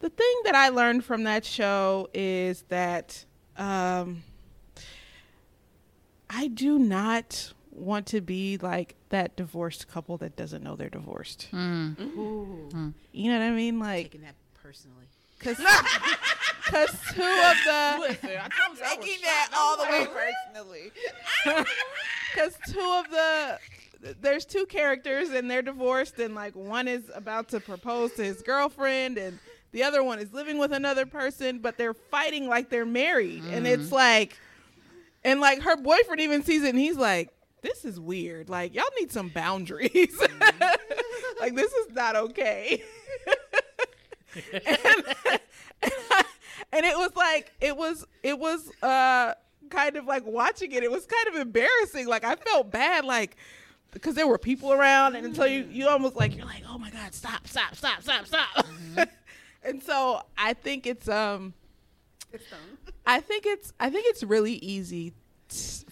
the thing that I learned from that show is that um, I do not want to be like that divorced couple that doesn't know they're divorced. Mm. Ooh. You know what I mean? Like, Taking that personally. because two of the Listen, I told you taking that all the way personally. Because two of the there's two characters and they're divorced, and like one is about to propose to his girlfriend, and the other one is living with another person, but they're fighting like they're married, and it's mm. like, and like her boyfriend even sees it, and he's like. This is weird. Like y'all need some boundaries. like this is not okay. and, and, I- and and it was like it was it was uh kind of like watching it. It was kind of embarrassing. Like I felt bad, like because there were people around, and until you you almost like you're like, oh my god, stop, stop, stop, stop, stop. and so I think it's um, I think it's I think it's really easy. t-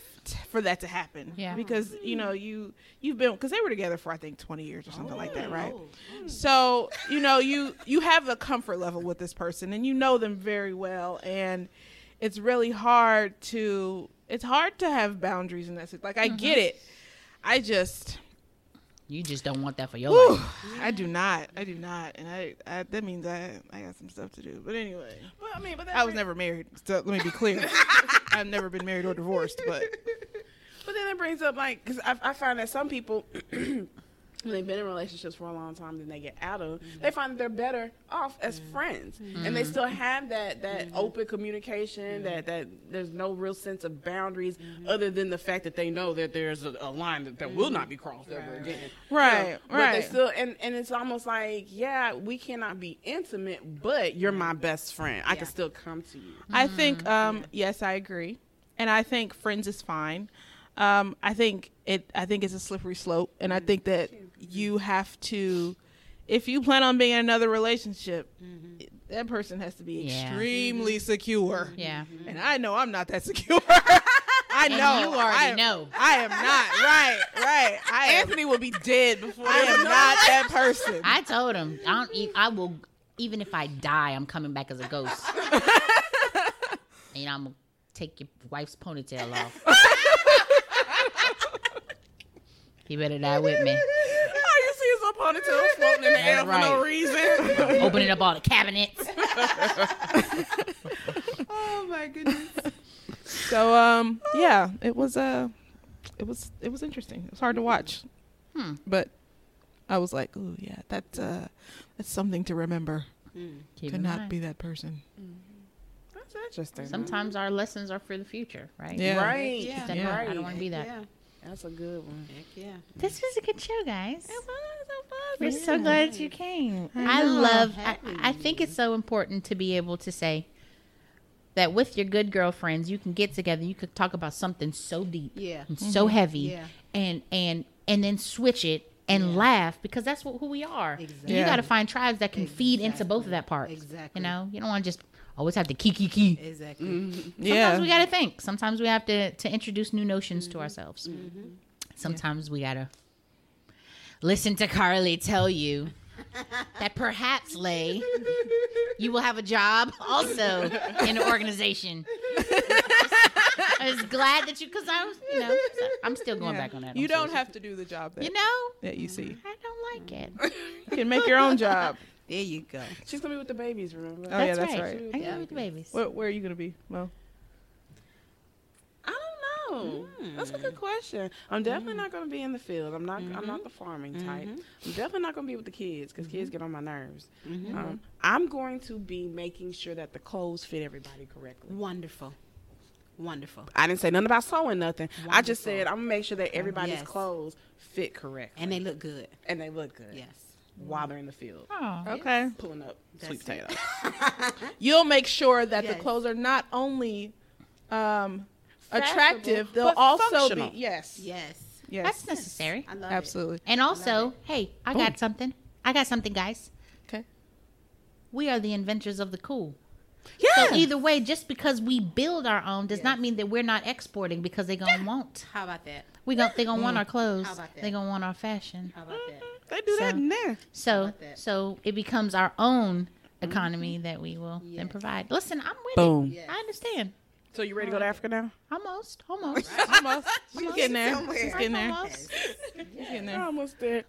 for that to happen, Yeah. because you know you you've been because they were together for I think twenty years or something like that, oh, right? Oh, mm. So you know you you have a comfort level with this person and you know them very well, and it's really hard to it's hard to have boundaries in that. Like I mm-hmm. get it, I just You just don't want that for your whew, life. I do not, I do not, and I, I that means I I got some stuff to do. But anyway, Well, I mean, but that I was brings- never married, so let me be clear. I've never been married or divorced, but But then it brings up like, because I, I find that some people, when they've been in relationships for a long time, then they get out of, mm-hmm. they find that they're better off as mm-hmm. friends, and they mm-hmm. still have that that open communication, that that there's no real sense of boundaries, other than the fact that they know that there's a, a line that, that will not be crossed ever again. Right, You know, But they still, and and it's almost like, yeah, we cannot be intimate, but you're my best friend. I can still come to you. I think um yes, I agree. And I think friends is fine. Um I think it I think it's a slippery slope. And I think that you have to if you plan on being in another relationship, it- that person has to be Yeah. extremely mm-hmm. secure. Yeah. Mm-hmm. And I know I'm not that secure. I And know. you already I am- know. I am not. Right, right. I am, Anthony will be dead before I am not that person. I told him I don't. e- I will even if I die, I'm coming back as a ghost. and I'm gonna take your wife's ponytail off. he better die with me. Ponytail floating in the air That's for no right. reason. Opening up all the cabinets. oh my goodness. So um yeah, it was uh it was it was interesting. It was hard to watch. Hmm. But I was like, "Ooh, yeah, that's uh that's something to remember. Keep to not mind. be that person." That's interesting. Sometimes our lessons are for the future, right? Yeah. Right. Yeah. Then Yeah. I don't want to be that. Yeah. That's a good one. Heck yeah. This was a good show, guys. It was, it was. We're so glad you came. I I, love. I, I think it's so important to be able to say that with your good girlfriends, you can get together. You could talk about something so deep, Yeah. and mm-hmm. so heavy, Yeah. and and and then switch it and laugh because that's what, who we are. Exactly. you got to find tribes that can feed into both of that part. Exactly. You know, you don't want to just always have to key key key. Exactly. Mm-hmm. Sometimes Yeah. we got to think. Sometimes we have to to introduce new notions to mm-hmm. ourselves. Mm-hmm. Sometimes we got to listen to Carly tell you that perhaps Lay, you will have a job also in the organization. I was glad that you, because I was, you know, I'm still going Yeah. back on that. You I'm don't sorry. have to do the job that, you know, that you see. I don't like it. You can make your own job. There you go. She's gonna be with the babies, remember? Oh, yeah, That's that's right. right. I Yeah. go with the babies. Where, where are you going to be? Well, I don't know. Hmm. That's a good question. I'm definitely hmm. not gonna be in the field. I'm not. I'm not mm-hmm. the farming mm-hmm. type. I'm definitely not gonna be with the kids because kids mm-hmm. get on my nerves. Um, I'm going to be making sure that the clothes fit everybody correctly. Wonderful. Wonderful. I didn't say nothing about sewing nothing. Wonderful. I just said I'm gonna make sure that everybody's Yes. clothes fit correctly And they look good. and they look good. Yes. While they're in the field, Oh, okay. pulling up sweet That's it. potatoes. You'll make sure that the Yes. clothes are not only um, attractive, they'll but also functional. be yes, Yes. yes, that's necessary. I love absolutely. And also, hey, I got something. I got something, guys. Okay. We are the inventors of the cool. Yeah. So either way, just because we build our own does not mean that we're not exporting because they gonna want. it. How about that? We gon' they gonna want our clothes. How about that? They gonna want our fashion. How about that? They do that So- in there. So about that? so it becomes our own mm-hmm. economy that we will then provide. Listen, I'm with Boom. it. Yes. I understand. So you ready to go to Africa now? Almost, almost. Almost. She's getting there. somewhere. She's getting there. Almost. She's getting there. Almost there.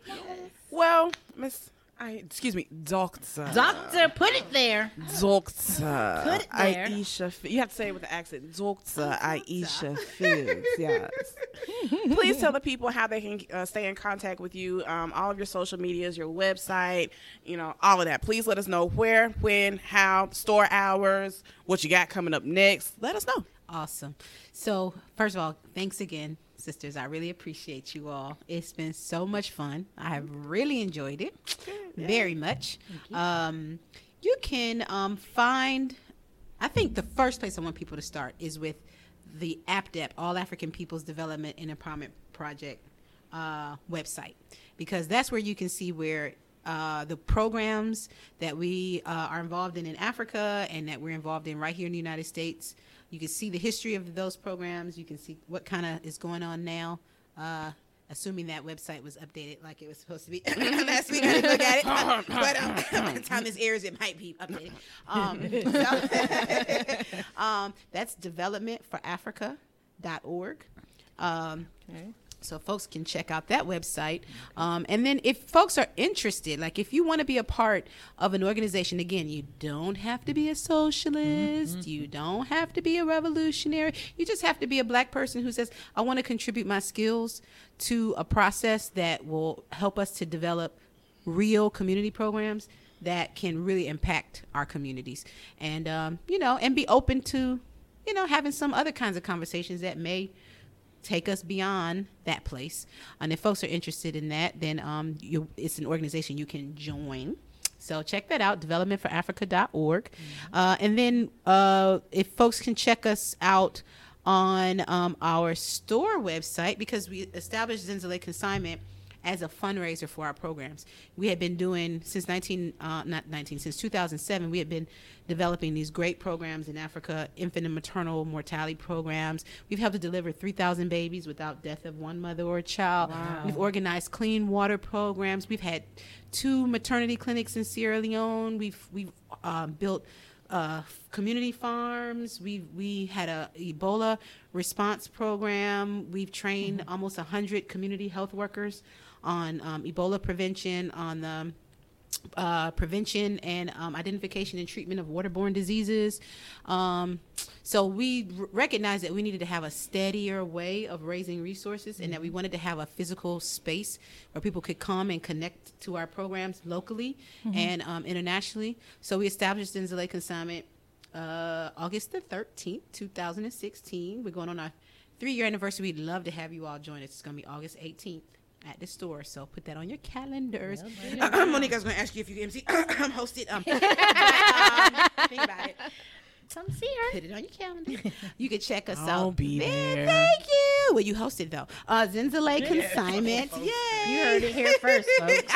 Well, Miss, I excuse me, Doctor. Doctor, put it there. Doctor. Put it there. Aisha. You have to say it with the accent. Doctor Aisha Fields. Yes. Please tell the people how they can uh, stay in contact with you. Um, all of your social medias, your website, you know, all of that. Please let us know where, when, how, store hours, what you got coming up next. Let us know. Awesome. So, first of all, thanks again, sisters. I really appreciate you all. It's been so much fun. I have really enjoyed it very much. Um, you can um, find I think the first place I want people to start is with the APDEP, All African People's Development and Empowerment Project uh, website, because that's where you can see where uh, the programs that we uh, are involved in in Africa and that we're involved in right here in the United States. You can see the history of those programs. You can see what kind of is going on now. Uh, assuming that website was updated like it was supposed to be last week. I didn't look at it, but um, by the time this airs, it might be updated. Um, so, um, that's developmentforafrica.org. Um, Okay. So folks can check out that website. Um, and then if folks are interested, like if you want to be a part of an organization, again, you don't have to be a socialist. You don't have to be a revolutionary. You just have to be a black person who says, I want to contribute my skills to a process that will help us to develop real community programs that can really impact our communities. And, um, you know, and be open to, you know, having some other kinds of conversations that may take us beyond that place. And if folks are interested in that, then um, you, it's an organization you can join. So check that out, developmentforafrica.org. Uh, and then uh, if folks can check us out on um, our store website, because we established Zenzele Consignment as a fundraiser for our programs. We had been doing since 19, uh, not 19, since 2007, we had been developing these great programs in Africa, infant and maternal mortality programs. We've helped to deliver 3,000 babies without death of one mother or child. We've organized clean water programs. We've had two maternity clinics in Sierra Leone. We've, we've um, built uh, community farms. We we had a Ebola response program. We've trained almost hundred community health workers on um, Ebola prevention, on the uh, prevention and um, identification and treatment of waterborne diseases. Um, so we r- recognized that we needed to have a steadier way of raising resources, and that we wanted to have a physical space where people could come and connect to our programs locally and um, internationally. So we established Zenzele Consignment uh, August the 13th, 2016. We're going on our three year anniversary. We'd love to have you all join us. It's going to be August 18th at the store. So put that on your calendars. Monica's going to ask you if you can MC. host it. Um, but, um, think about it. Come see her. Put it on your calendar. You can check us I'll out. be Man, there. Thank you. Well, you hosted though. Uh, Zenzele Consignment. Yay. You heard it here first, folks.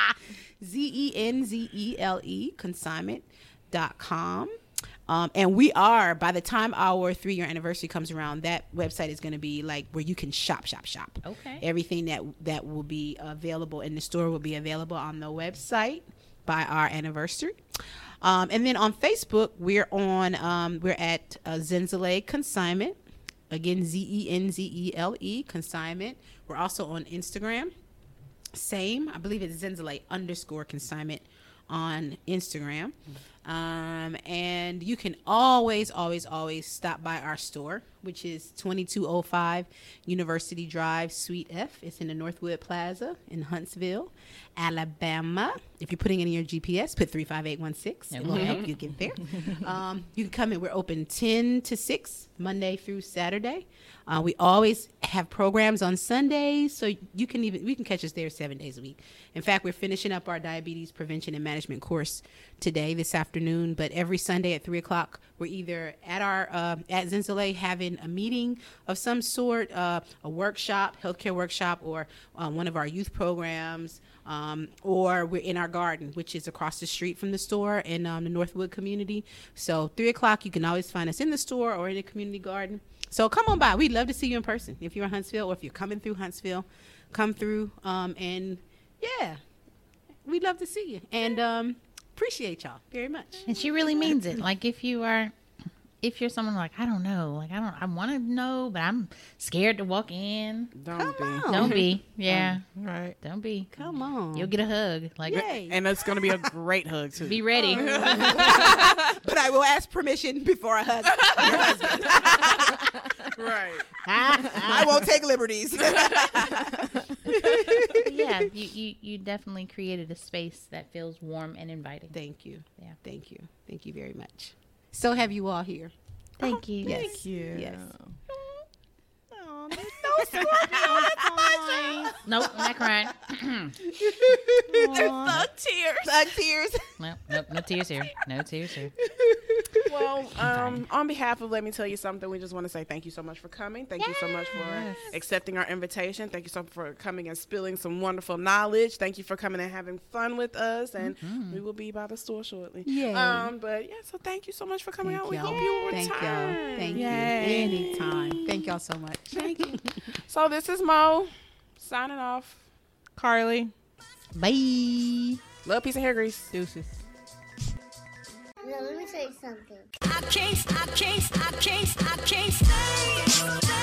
Z E N Z E L E consignment.com. Um, and we are, by the time our three year anniversary comes around, that website is going to be like where you can shop, shop, shop. Okay. Everything that that will be available in the store will be available on the website by our anniversary. Um, and then on Facebook, we're on, um, we're at uh, Zenzele Consignment. Again, Z E N Z E L E Consignment. We're also on Instagram same. I believe it's Zenzele underscore consignment on Instagram. Um, and you can always, always, always stop by our store, which is 2205 University Drive, Suite F. It's in the Northwood Plaza in Huntsville, Alabama. If you're putting in your GPS, put 35816. It will help you get there. Um, you can come in. We're open 10 to 6, Monday through Saturday. Uh, we always have programs on Sundays, so you can even we can catch us there seven days a week. In fact, we're finishing up our diabetes prevention and management course today, this afternoon. But every Sunday at three o'clock, we're either at our uh, at Zenzele having a meeting of some sort, uh, a workshop, healthcare workshop, or uh, one of our youth programs. Um, or we're in our garden, which is across the street from the store in um, the Northwood community. So three o'clock, you can always find us in the store or in the community garden. So come on by. We'd love to see you in person. If you're in Huntsville or if you're coming through Huntsville, come through. Um, and yeah, we'd love to see you and um, appreciate y'all very much. And she really means it. Like if you are if you're someone like, I don't know, like I don't I wanna know, but I'm scared to walk in. Don't be. on. Don't be. Yeah. Right. Don't be. Come on. You'll get a hug. Like Yay. And it's gonna be a great hug too. be ready. Oh. but I will ask permission before I hug. your husband. right. I won't take liberties. yeah, you, you you definitely created a space that feels warm and inviting. Thank you. Yeah. Thank you. Thank you very much. So have you all here? Thank oh, you. Yes. Thank you. Yes. Oh, Nope, I'm not crying. Thug tears. Thug tears. no, nope, no tears here. No tears here. Well, um, on behalf of Let Me Tell You Something, we just want to say thank you so much for coming. Thank you so much for accepting our invitation. Thank you so much for coming and spilling some wonderful knowledge. Thank you for coming and having fun with us. And we will be by the store shortly. Yay. Um, but yeah, so thank you so much for coming Thank out. We y'all. hope you Thank return. y'all. Thank Yay. you. Anytime. Thank y'all so much. So this is Mo signing off. Carly. Bye. Little piece of hair grease. Deuces. No, let me say something. I can't, I can't, I can't, I can't stay. stay.